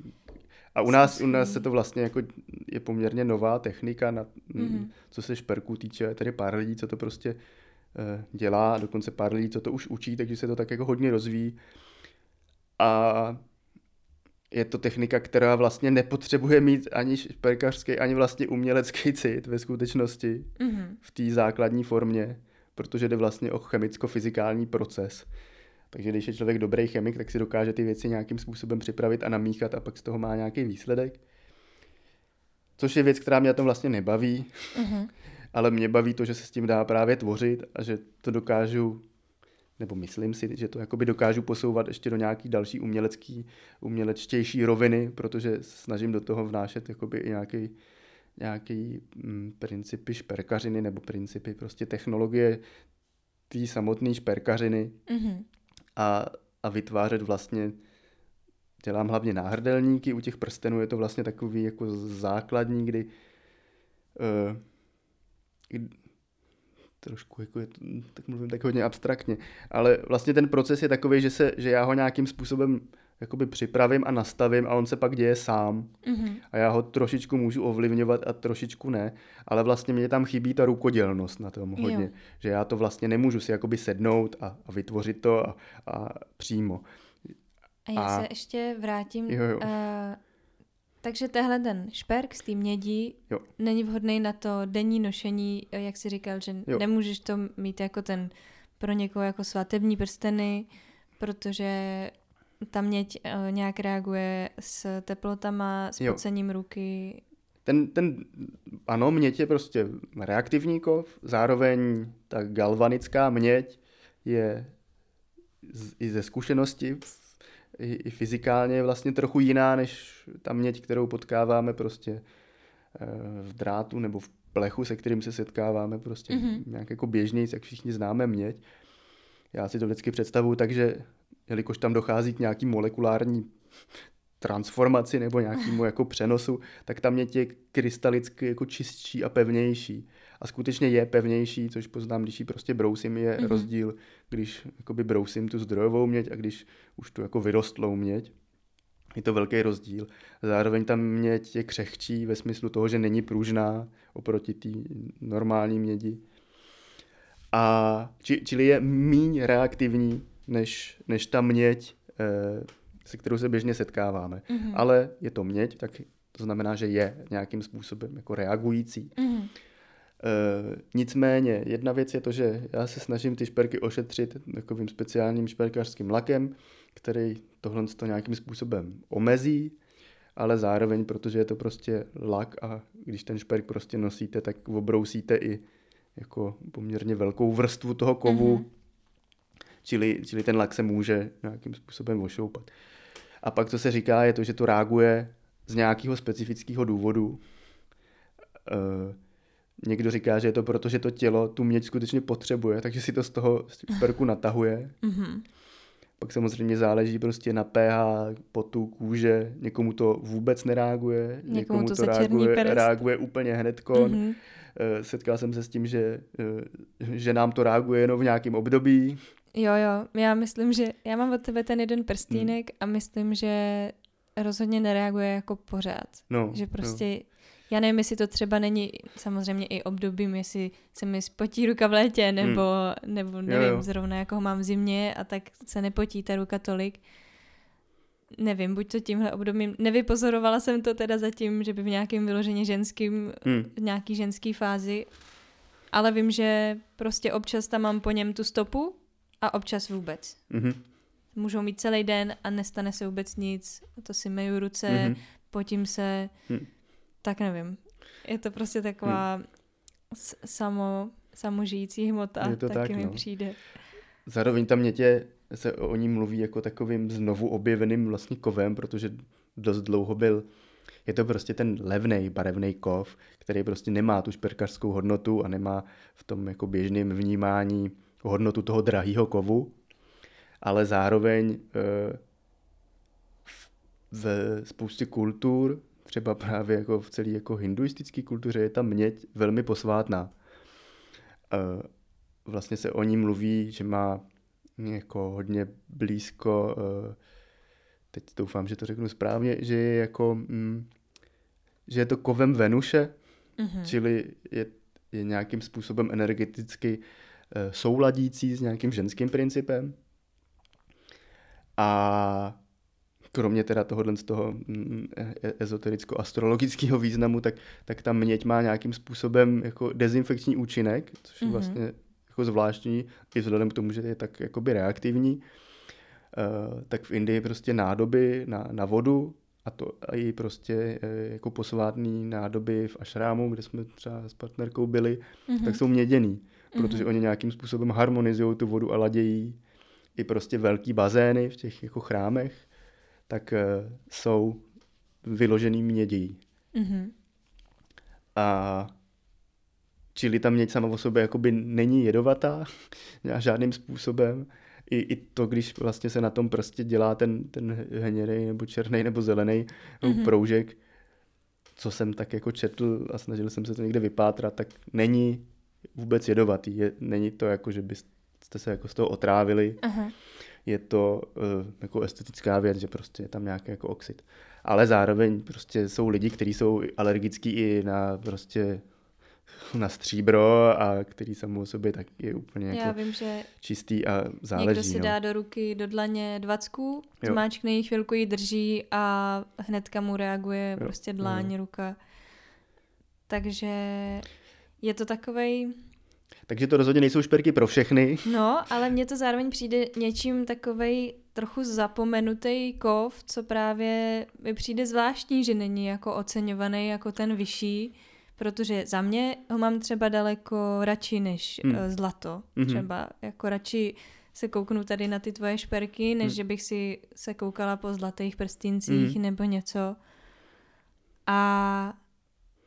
Speaker 2: A u nás, u nás se to vlastně jako je poměrně nová technika, na, mm-hmm. co se šperků týče, tedy pár lidí, co to prostě uh, dělá, dokonce pár lidí, co to už učí, takže se to tak jako hodně rozvíjí. A je to technika, která vlastně nepotřebuje mít ani šperkařský, ani vlastně umělecký cit ve skutečnosti mm-hmm. v té základní formě, protože jde vlastně o chemicko-fyzikální proces. Takže když je člověk dobrý chemik, tak si dokáže ty věci nějakým způsobem připravit a namíchat a pak z toho má nějaký výsledek. Což je věc, která mě na tom vlastně nebaví, mm-hmm. ale mě baví to, že se s tím dá právě tvořit a že to dokážu nebo myslím si, že to jakoby dokážu posouvat ještě do nějaký další umělecký, umělečtější roviny, protože snažím do toho vnášet jakoby i nějaký, nějaký mm, principy šperkařiny nebo principy prostě technologie té samotné šperkařiny mm-hmm. A, a vytvářet vlastně dělám hlavně náhrdelníky, u těch prstenů je to vlastně takový jako základní, kdy uh, trošku jako je, tak mluvím tak hodně abstraktně, ale vlastně ten proces je takový, že, se, že já ho nějakým způsobem jakoby připravím a nastavím a on se pak děje sám. Mm-hmm. A já ho trošičku můžu ovlivňovat a trošičku ne, ale vlastně mě tam chybí ta rukodělnost na tom hodně. Jo. Že já to vlastně nemůžu si jakoby sednout a, a vytvořit to a, a přímo.
Speaker 1: A já a... se ještě vrátím. Jo, jo. Uh, takže tehle ten šperk z té mědi jo. není vhodný na to denní nošení, jak si říkal, že jo. nemůžeš to mít jako ten pro někoho jako svatební prsteny, protože ta měď uh, nějak reaguje s teplotama, s pocením ruky.
Speaker 2: Ten, ten, ano, měď je prostě reaktivní kov, zároveň ta galvanická měď je z, i ze zkušenosti i, i fyzikálně vlastně trochu jiná než ta měď, kterou potkáváme prostě eh, v drátu nebo v plechu, se kterým se setkáváme prostě mm-hmm. nějak jako běžněji, jak všichni známe měď. Já si to vždycky představuji tak, že jelikož tam dochází k nějaký molekulární transformaci nebo nějakému jako přenosu, tak tam měď je krystalicky jako čistší a pevnější. A skutečně je pevnější, což poznám, když ji prostě brousím, je mm-hmm. rozdíl, když jakoby brousím tu zdrojovou měď a když už tu jako vyrostlou měď. Je to velký rozdíl. Zároveň tam měď je křehčí ve smyslu toho, že není pružná oproti té normální mědi. A či, čili je míň reaktivní než, než ta měď, eh, se kterou se běžně setkáváme. Mm-hmm. Ale je to měď, tak to znamená, že je nějakým způsobem jako reagující. Mm-hmm. E, nicméně, jedna věc je to, že já se snažím ty šperky ošetřit takovým speciálním šperkařským lakem, který tohle to nějakým způsobem omezí, ale zároveň, protože je to prostě lak a když ten šperk prostě nosíte, tak obrousíte i jako poměrně velkou vrstvu toho kovu, mm-hmm. Čili, čili ten lak se může nějakým způsobem ošoupat. A pak, co se říká, je to, že to reaguje z nějakého specifického důvodu. E, Někdo říká, že je to proto, že to tělo tu měď skutečně potřebuje, takže si to z toho perku natahuje. Mm-hmm. Pak samozřejmě záleží prostě na pH, potu, kůže. Někomu to vůbec nereaguje, někomu, někomu to, to reaguje, reaguje úplně hnedkon. Mm-hmm. Setkal jsem se s tím, že, eh, že nám to reaguje jenom v nějakém období.
Speaker 1: Jo, jo, já myslím, že já mám od tebe ten jeden prstínek hmm. a myslím, že rozhodně nereaguje jako pořád. No, že prostě no já nevím, jestli to třeba není samozřejmě i obdobím, jestli se mi spotí ruka v létě, nebo, hmm. nebo nevím, jo, jo. zrovna jako ho mám v zimě a tak se nepotí ta ruka tolik. Nevím, buď to tímhle obdobím, nevypozorovala jsem to teda zatím, že by v nějakém vyloženě ženským, hmm. v nějaký ženský fázi, ale vím, že prostě občas tam mám po něm tu stopu a občas vůbec. Mm-hmm. Můžou mít celý den a nestane se vůbec nic, to si meju ruce, mm-hmm. potím se, mm tak nevím. Je to prostě taková hmm. samo, samožijící hmota, je to taky tak, mi no. přijde.
Speaker 2: Zároveň tam mětě se o ní mluví jako takovým znovu objeveným vlastně kovem, protože dost dlouho byl je to prostě ten levný barevný kov, který prostě nemá tu šperkařskou hodnotu a nemá v tom jako běžném vnímání hodnotu toho drahého kovu, ale zároveň e, v spoustě kultur třeba právě jako v celé jako hinduistické kultuře je ta měď velmi posvátná. E, vlastně se o ní mluví, že má jako hodně blízko, e, teď doufám, že to řeknu správně, že je jako, mm, že je to kovem Venuše, mm-hmm. čili je, je nějakým způsobem energeticky souladící s nějakým ženským principem. A kromě teda tohohle z toho mm, e, ezotericko-astrologického významu, tak, tak ta měď má nějakým způsobem jako dezinfekční účinek, což je mm-hmm. vlastně jako zvláštní, i vzhledem k tomu, že je tak jakoby reaktivní. Uh, tak v Indii prostě nádoby na, na vodu a to a i prostě uh, jako posvátný nádoby v ašrámu, kde jsme třeba s partnerkou byli, mm-hmm. tak jsou měděný, protože mm-hmm. oni nějakým způsobem harmonizují tu vodu a ladějí i prostě velký bazény v těch jako chrámech tak uh, jsou vyložený mědí. Mm-hmm. A čili ta měď sama o sobě jakoby není jedovatá žádným způsobem. I, I to, když vlastně se na tom prostě dělá ten, ten hnědý nebo černý nebo zelený mm-hmm. proužek, co jsem tak jako četl a snažil jsem se to někde vypátrat, tak není vůbec jedovatý. Je, není to jako, že byste se jako z toho otrávili. Aha. Je to uh, jako estetická věc, že prostě je tam nějaký jako oxid. Ale zároveň prostě jsou lidi, kteří jsou alergický i na prostě na stříbro a který samou o sobě tak je úplně jako
Speaker 1: Já vím, že
Speaker 2: čistý a záleží.
Speaker 1: Někdo si
Speaker 2: no.
Speaker 1: dá do ruky, do dlaně dvacku, zmáčkne ji, chvilku ji drží a hnedka mu reaguje jo. prostě dláň, jo. ruka. Takže je to takovej...
Speaker 2: Takže to rozhodně nejsou šperky pro všechny.
Speaker 1: No, ale mně to zároveň přijde něčím takovej trochu zapomenutý kov, co právě mi přijde zvláštní, že není jako oceňovaný jako ten vyšší, protože za mě ho mám třeba daleko radši než hmm. Eh, zlato. Mm-hmm. Třeba jako radši se kouknu tady na ty tvoje šperky, než hmm. že bych si se koukala po zlatých prstincích hmm. nebo něco. A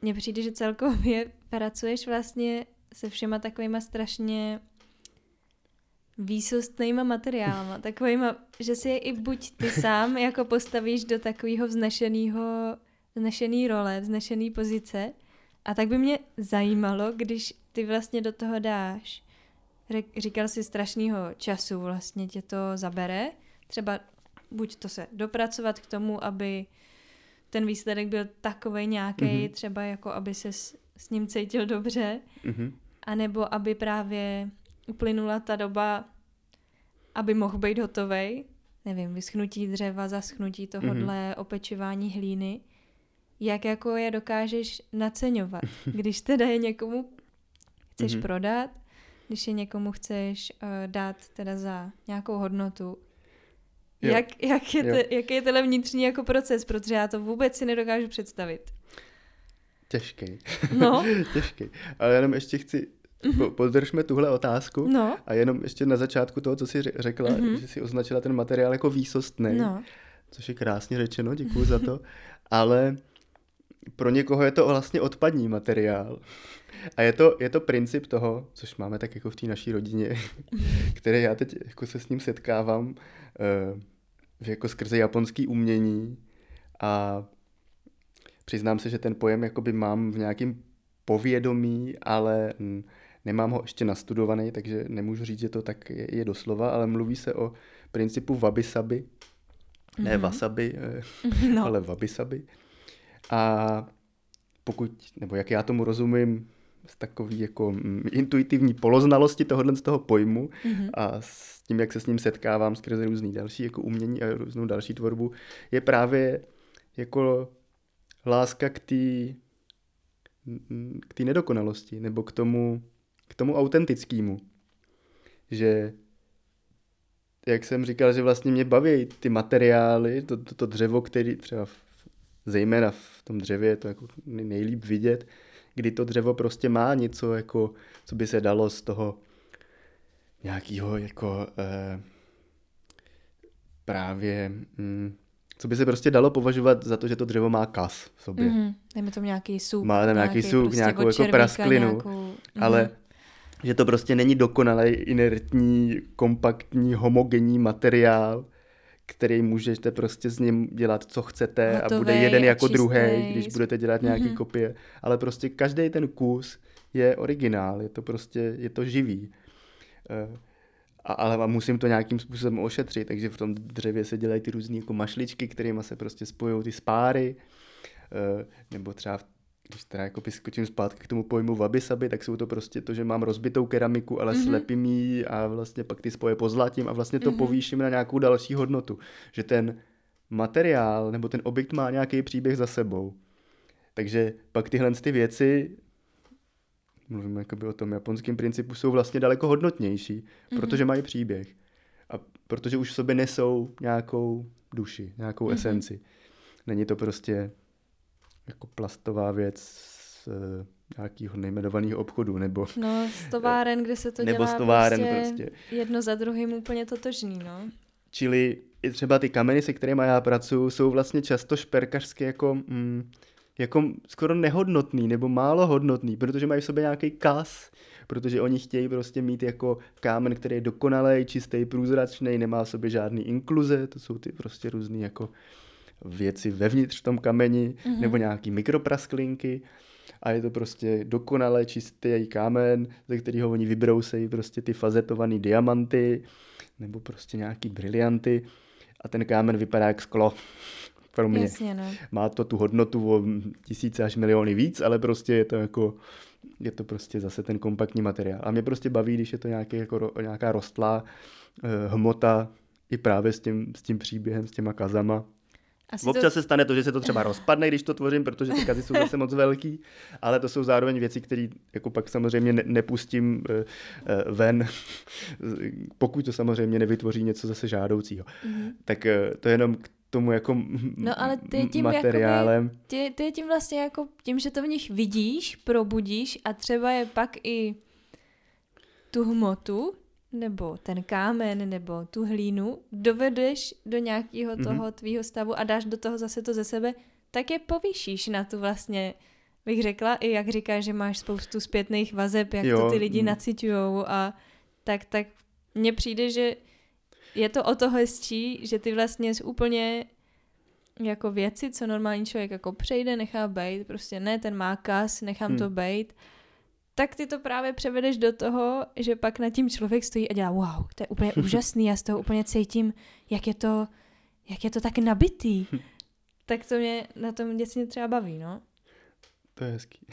Speaker 1: mně přijde, že celkově pracuješ vlastně se všema takovýma strašně výsostnýma materiálama, takovýma, že si je i buď ty sám jako postavíš do takového vznešeného, vznešený role, vznešený pozice, a tak by mě zajímalo, když ty vlastně do toho dáš, říkal si strašného času vlastně tě to zabere, třeba buď to se dopracovat k tomu, aby ten výsledek byl takový nějaký, mm-hmm. třeba jako aby se s, ním cítil dobře, mm-hmm. anebo aby právě uplynula ta doba, aby mohl být hotový, nevím, vyschnutí dřeva, zaschnutí tohohle, mm-hmm. opečování hlíny, jak jako je dokážeš naceňovat, když teda je někomu chceš mm-hmm. prodat, když je někomu chceš uh, dát teda za nějakou hodnotu, Jo. Jak, jak je te, jaký je tenhle vnitřní jako proces, protože já to vůbec si nedokážu představit.
Speaker 2: Těžký.
Speaker 1: No.
Speaker 2: Těžký. Ale jenom ještě chci, mm-hmm. podržme tuhle otázku
Speaker 1: no.
Speaker 2: a jenom ještě na začátku toho, co jsi řekla, mm-hmm. že jsi označila ten materiál jako výsostný,
Speaker 1: no.
Speaker 2: což je krásně řečeno, děkuji za to, ale pro někoho je to vlastně odpadní materiál. A je to, je to princip toho, což máme tak jako v té naší rodině, které já teď jako se s ním setkávám, uh, jako skrze japonský umění a přiznám se, že ten pojem jakoby mám v nějakém povědomí, ale nemám ho ještě nastudovaný, takže nemůžu říct, že to tak je, je doslova, ale mluví se o principu wabi-sabi, ne mm-hmm. wasabi, eh, no. ale wabi-sabi. A pokud, nebo jak já tomu rozumím, z takový jako mm, intuitivní poloznalosti tohohle z toho pojmu mm-hmm. a s tím, jak se s ním setkávám skrze různý další jako umění a různou další tvorbu, je právě jako láska k té k té nedokonalosti nebo k tomu, k tomu autentickému. Že jak jsem říkal, že vlastně mě baví ty materiály, to, to, to dřevo, který třeba v, zejména v tom dřevě je to jako nejlíp vidět, kdy to dřevo prostě má něco, jako, co by se dalo z toho nějakého jako eh, právě, hm, co by se prostě dalo považovat za to, že to dřevo má kas v sobě.
Speaker 1: Mm-hmm. Dejme tomu nějaký suk.
Speaker 2: Má tam nějaký, nějaký suk, prostě nějakou jako prasklinu, nějakou... Mm-hmm. ale že to prostě není dokonalý, inertní, kompaktní, homogenní materiál, který můžete prostě s ním dělat, co chcete Hotovej, a bude jeden jako druhý, když budete dělat nějaký mm-hmm. kopie. Ale prostě každý ten kus je originál, je to prostě, je to živý. Uh, a, ale musím to nějakým způsobem ošetřit, takže v tom dřevě se dělají ty různé jako mašličky, kterými se prostě spojují ty spáry, uh, nebo třeba když teda jako skočím zpátky k tomu pojmu wabi-sabi, tak jsou to prostě to, že mám rozbitou keramiku, ale mm-hmm. slepím ji a vlastně pak ty spoje pozlatím a vlastně to mm-hmm. povýším na nějakou další hodnotu. Že ten materiál nebo ten objekt má nějaký příběh za sebou. Takže pak tyhle ty věci, mluvím jakoby o tom japonském principu, jsou vlastně daleko hodnotnější, mm-hmm. protože mají příběh. A protože už v sobě nesou nějakou duši, nějakou mm-hmm. esenci. Není to prostě jako plastová věc z uh, nějakého nejmenovaného obchodu, nebo...
Speaker 1: No, z továren, kde se to nebo dělá továren prostě, prostě jedno za druhým úplně totožný, no.
Speaker 2: Čili i třeba ty kameny, se kterými já pracuji, jsou vlastně často šperkařské jako, mm, jako skoro nehodnotný nebo málo hodnotný, protože mají v sobě nějaký kas, protože oni chtějí prostě mít jako kámen, který je dokonalý, čistý, průzračný, nemá v sobě žádný inkluze, to jsou ty prostě různý jako věci vevnitř v tom kameni mm-hmm. nebo nějaký mikroprasklinky a je to prostě dokonale čistý kámen, ze kterého oni vybrousejí prostě ty fazetované diamanty nebo prostě nějaký brilianty a ten kámen vypadá jak sklo. Pro mě.
Speaker 1: Jasně, no.
Speaker 2: Má to tu hodnotu o tisíce až miliony víc, ale prostě je to jako je to prostě zase ten kompaktní materiál. A mě prostě baví, když je to nějaký, jako, nějaká rostlá eh, hmota i právě s tím, s tím příběhem, s těma kazama. Asi Občas to... se stane to, že se to třeba rozpadne, když to tvořím, protože ty kazy jsou zase moc velký, ale to jsou zároveň věci, které jako pak samozřejmě ne, nepustím uh, uh, ven, pokud to samozřejmě nevytvoří něco zase žádoucího. Mm-hmm. Tak uh, to je jenom k tomu jako
Speaker 1: no, ale ty tím materiálem. Jakoby, ty, ty tím vlastně jako tím, že to v nich vidíš, probudíš a třeba je pak i tu hmotu, nebo ten kámen, nebo tu hlínu dovedeš do nějakého mm-hmm. toho tvýho stavu a dáš do toho zase to ze sebe, tak je povýšíš na tu vlastně, bych řekla, i jak říkáš, že máš spoustu zpětných vazeb, jak jo. to ty lidi mm. naciťujou a tak, tak mně přijde, že je to o to hezčí, že ty vlastně z úplně jako věci, co normální člověk jako přejde, nechá bejt, prostě ne, ten má kas, nechám hmm. to bejt, tak ty to právě převedeš do toho, že pak nad tím člověk stojí a dělá wow, to je úplně úžasný, já z toho úplně cítím, jak je to, jak je to tak nabitý. tak to mě na tom děcně třeba baví, no.
Speaker 2: To je hezký.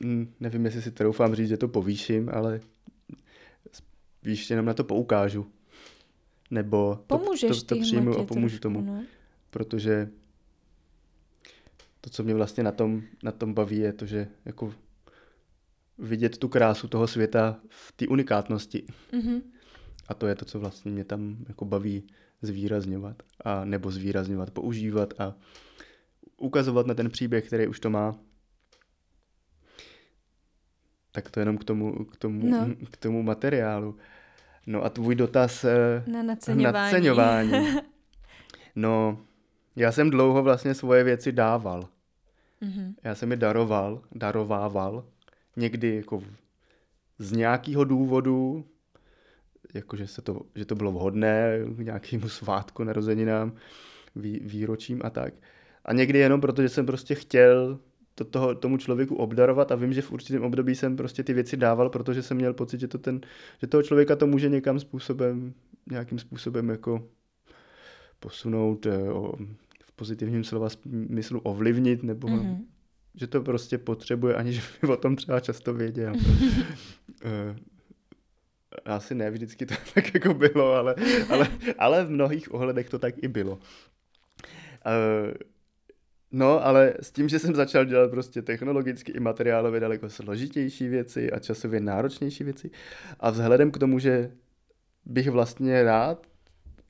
Speaker 2: Nevím, jestli si troufám říct, že to povýším, ale spíš jenom na to poukážu. Nebo
Speaker 1: Pomůžeš
Speaker 2: to, to, to přijmu a pomůžu trošku, tomu. No. Protože to, co mě vlastně na tom, na tom baví, je to, že jako vidět tu krásu toho světa v té unikátnosti. Mm-hmm. A to je to, co vlastně mě tam jako baví zvýrazňovat. A nebo zvýrazňovat, používat a ukazovat na ten příběh, který už to má. Tak to jenom k tomu, k tomu, no. k tomu materiálu. No a tvůj dotaz
Speaker 1: eh, na naceňování.
Speaker 2: naceňování. No, já jsem dlouho vlastně svoje věci dával. Mm-hmm. Já jsem je daroval, darovával někdy jako z nějakého důvodu, jakože se to, že to bylo vhodné k nějakému svátku, narozeninám, vý, výročím a tak. A někdy jenom proto, že jsem prostě chtěl to, toho, tomu člověku obdarovat a vím, že v určitém období jsem prostě ty věci dával, protože jsem měl pocit, že, to ten, že toho člověka to může někam způsobem, nějakým způsobem jako posunout eh, v pozitivním slova smyslu ovlivnit nebo mm-hmm že to prostě potřebuje, aniž by o tom třeba často věděl. Eh, asi ne, vždycky to tak jako bylo, ale, ale, ale v mnohých ohledech to tak i bylo. Eh, no, ale s tím, že jsem začal dělat prostě technologicky i materiálově daleko složitější věci a časově náročnější věci a vzhledem k tomu, že bych vlastně rád,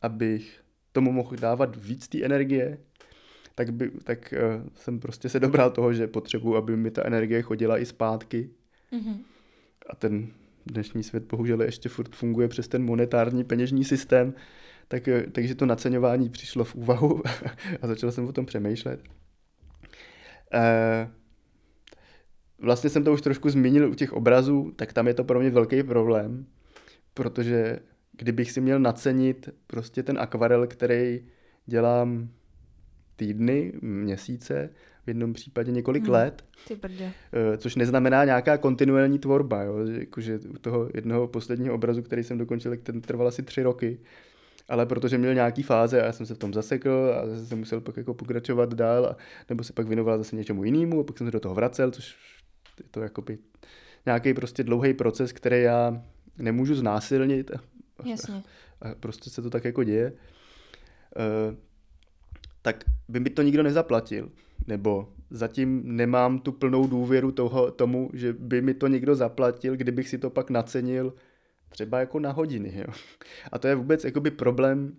Speaker 2: abych tomu mohl dávat víc té energie, tak, by, tak uh, jsem prostě se dobral toho, že potřebuji, aby mi ta energie chodila i zpátky. Mm-hmm. A ten dnešní svět bohužel ještě furt funguje přes ten monetární peněžní systém, tak, eh, takže to naceňování přišlo v úvahu a začal jsem o tom přemýšlet. Uh, vlastně jsem to už trošku zmínil u těch obrazů, tak tam je to pro mě velký problém, protože kdybych si měl nacenit prostě ten akvarel, který dělám týdny, měsíce, v jednom případě několik hmm, let.
Speaker 1: Ty brdě.
Speaker 2: Eh, což neznamená nějaká kontinuální tvorba. Jo? Jakože u toho jednoho posledního obrazu, který jsem dokončil, ten trval asi tři roky. Ale protože měl nějaký fáze a já jsem se v tom zasekl a zase jsem musel pak jako pokračovat dál, a, nebo se pak věnoval zase něčemu jinému a pak jsem se do toho vracel, což je to jakoby nějaký prostě dlouhý proces, který já nemůžu znásilnit.
Speaker 1: Jasně.
Speaker 2: A, a prostě se to tak jako děje. Uh, tak by mi to nikdo nezaplatil. Nebo zatím nemám tu plnou důvěru toho, tomu, že by mi to někdo zaplatil, kdybych si to pak nacenil třeba jako na hodiny. Jo. A to je vůbec jakoby problém,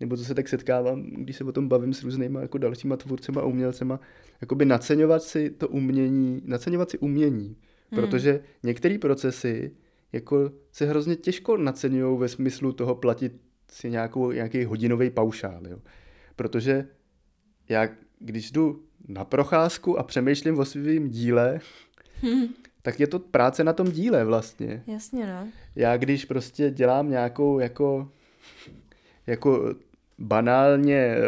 Speaker 2: nebo co se tak setkávám, když se o tom bavím s různýma jako dalšíma tvůrcema a umělcema, jakoby naceňovat si to umění, naceňovat si umění, hmm. protože některé procesy jako se hrozně těžko naceňují ve smyslu toho platit si nějakou, nějaký hodinový paušál, jo. Protože já, když jdu na procházku a přemýšlím o svém díle, hmm. tak je to práce na tom díle vlastně.
Speaker 1: Jasně, no.
Speaker 2: Já když prostě dělám nějakou jako, jako banálně eh,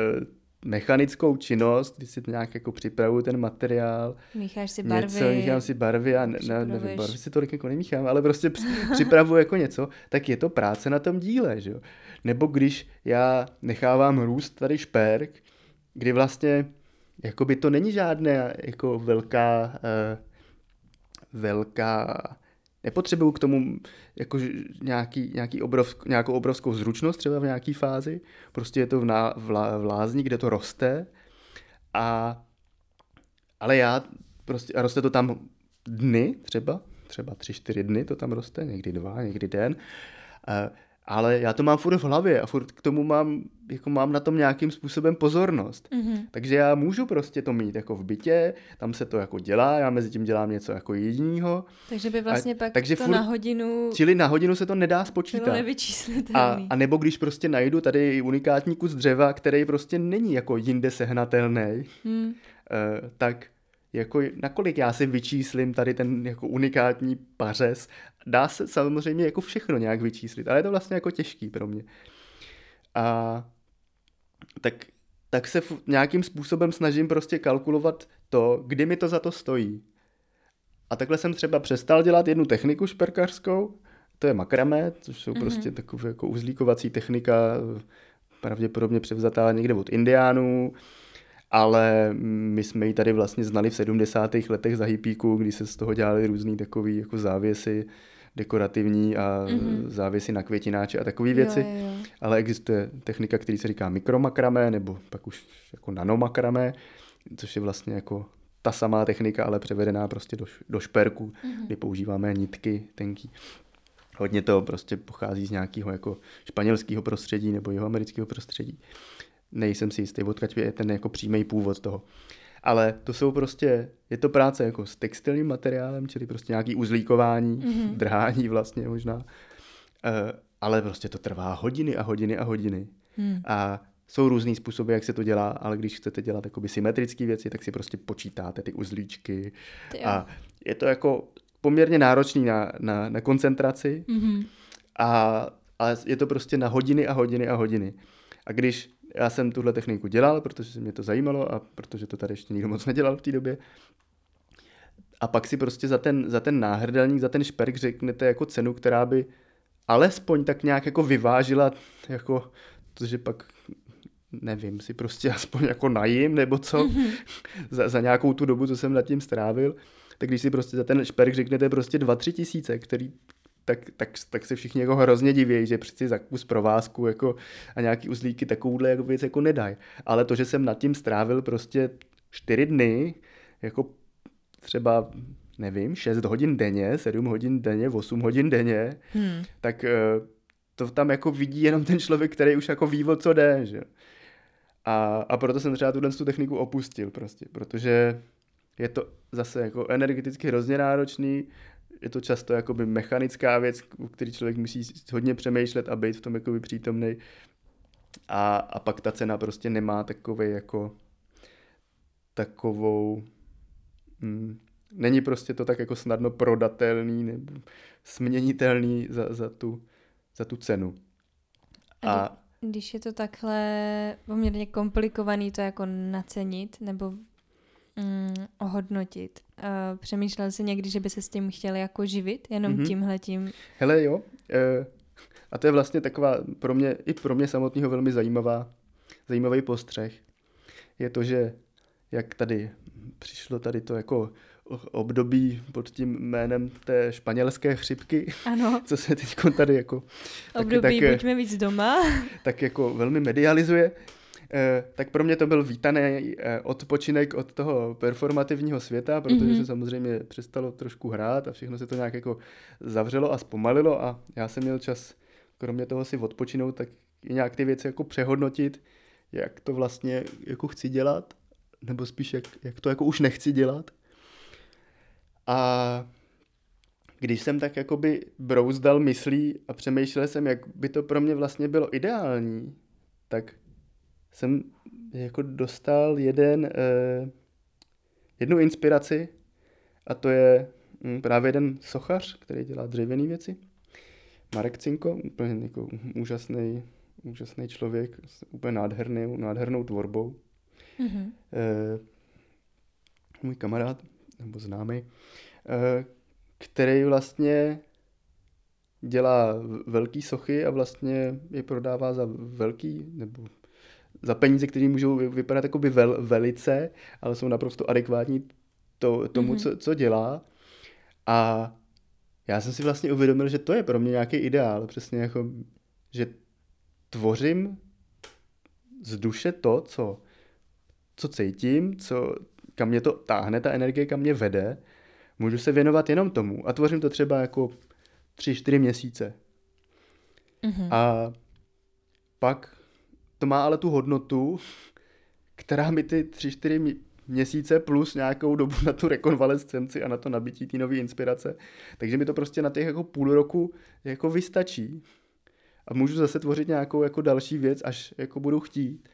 Speaker 2: mechanickou činnost, kdy si nějak jako připravuju ten materiál.
Speaker 1: Mícháš si barvy.
Speaker 2: Něco, míchám si barvy a ne, ne, nevím, barvy si tolik jako nemíchám, ale prostě připravuju jako něco, tak je to práce na tom díle, že jo. Nebo když já nechávám růst tady šperk, kdy vlastně jakoby to není žádné jako velká, uh, velká nepotřebuju k tomu jako nějaký, nějaký obrov, nějakou obrovskou zručnost třeba v nějaké fázi. Prostě je to v, ná, v, lá, v lázni, kde to roste. A, ale já prostě, a roste to tam dny třeba, třeba tři, čtyři dny to tam roste, někdy dva, někdy den. A, ale já to mám furt v hlavě a furt k tomu mám, jako mám na tom nějakým způsobem pozornost. Mm-hmm. Takže já můžu prostě to mít jako v bytě, tam se to jako dělá, já mezi tím dělám něco jako jedinýho.
Speaker 1: Takže by vlastně a, pak takže to furt, na hodinu...
Speaker 2: Čili na hodinu se to nedá spočítat. A, a nebo když prostě najdu tady unikátní kus dřeva, který prostě není jako jinde sehnatelný, mm. uh, tak jako nakolik já si vyčíslím tady ten jako unikátní pařez. Dá se samozřejmě jako všechno nějak vyčíslit, ale je to vlastně jako těžký pro mě. A tak, tak se nějakým způsobem snažím prostě kalkulovat to, kdy mi to za to stojí. A takhle jsem třeba přestal dělat jednu techniku šperkařskou, to je makramé, což jsou mm-hmm. prostě takové jako uzlíkovací technika, pravděpodobně převzatá někde od indiánů, ale my jsme ji tady vlastně znali v 70. letech za hippíku, kdy se z toho dělali různý takový jako závěsy dekorativní a mm-hmm. závěsy na květináče a takové věci. Jo, jo, jo. Ale existuje technika, který se říká mikromakramé, nebo pak už jako nanomakramé, což je vlastně jako ta samá technika, ale převedená prostě do, do šperku, mm-hmm. kdy používáme nitky tenký. Hodně to prostě pochází z nějakého jako španělského prostředí nebo jeho amerického prostředí nejsem si jistý, odkud je ten jako přímý původ toho. Ale to jsou prostě, je to práce jako s textilním materiálem, čili prostě nějaký uzlíkování, mm-hmm. drhání vlastně možná. Uh, ale prostě to trvá hodiny a hodiny a hodiny. Mm. A jsou různý způsoby, jak se to dělá, ale když chcete dělat symetrické věci, tak si prostě počítáte ty uzlíčky. A je to jako poměrně náročný na, na, na koncentraci. Mm-hmm. A, ale je to prostě na hodiny a hodiny a hodiny. A když já jsem tuhle techniku dělal, protože mě to zajímalo a protože to tady ještě nikdo moc nedělal v té době. A pak si prostě za ten, za ten náhrdelník, za ten šperk řeknete jako cenu, která by alespoň tak nějak jako vyvážila, jako to, že pak nevím, si prostě aspoň jako najím nebo co, mm-hmm. za, za nějakou tu dobu, co jsem nad tím strávil, tak když si prostě za ten šperk řeknete prostě 2-3 tisíce, který, tak, tak, tak se všichni jako hrozně diví, že přeci za kus provázku jako a nějaký uzlíky takovouhle jako věc jako nedají. Ale to, že jsem nad tím strávil prostě čtyři dny, jako třeba nevím, 6 hodin denně, 7 hodin denně, 8 hodin denně, hmm. tak eh, to tam jako vidí jenom ten člověk, který už jako ví, o co jde, že a, a proto jsem třeba tuhle tu techniku opustil prostě, protože je to zase jako energeticky hrozně náročný, je to často jakoby mechanická věc, u který člověk musí hodně přemýšlet a být v tom jakoby přítomný. A, a pak ta cena prostě nemá takový jako takovou mm, není prostě to tak jako snadno prodatelný nebo směnitelný za, za, tu, za tu cenu.
Speaker 1: A, když je to takhle poměrně komplikovaný to jako nacenit nebo mm, ohodnotit. Uh, přemýšlel jsi někdy, že by se s tím chtěl jako živit, jenom mm-hmm. tímhletím?
Speaker 2: Hele jo, uh, a to je vlastně taková pro mě, i pro mě samotného velmi zajímavá, zajímavý postřeh. Je to, že jak tady přišlo tady to jako období pod tím jménem té španělské chřipky,
Speaker 1: ano.
Speaker 2: co se teď tady jako...
Speaker 1: Období tak, buďme víc doma.
Speaker 2: Tak jako velmi medializuje, Eh, tak pro mě to byl vítaný eh, odpočinek od toho performativního světa, protože mm-hmm. se samozřejmě přestalo trošku hrát a všechno se to nějak jako zavřelo a zpomalilo a já jsem měl čas kromě toho si odpočinout, tak nějak ty věci jako přehodnotit, jak to vlastně jako chci dělat, nebo spíš jak, jak to jako už nechci dělat. A když jsem tak jakoby brouzdal myslí a přemýšlel jsem, jak by to pro mě vlastně bylo ideální, tak jsem jako dostal jeden, eh, jednu inspiraci a to je hm, právě jeden sochař, který dělá dřevěné věci. Marek Cinko, úplně jako úžasný, úžasný člověk s úplně nádherný, nádhernou tvorbou.
Speaker 1: Mhm.
Speaker 2: Eh, můj kamarád, nebo známý, eh, který vlastně dělá v- velký sochy a vlastně je prodává za velký, nebo za peníze, které můžou vy- vypadat jakoby vel, velice, ale jsou naprosto adekvátní to, tomu,
Speaker 1: Mhm.
Speaker 2: co, co dělá. A já jsem si vlastně uvědomil, že to je pro mě nějaký ideál, přesně jako, že tvořím z duše to, co, co cítím, co, kam mě to táhne, ta energie, kam mě vede, můžu se věnovat jenom tomu a tvořím to třeba jako tři, čtyři měsíce.
Speaker 1: Mhm.
Speaker 2: A pak to má ale tu hodnotu, která mi ty tři, čtyři mě- měsíce plus nějakou dobu na tu rekonvalescenci a na to nabití té nové inspirace. Takže mi to prostě na těch jako půl roku jako vystačí. A můžu zase tvořit nějakou jako další věc, až jako budu chtít.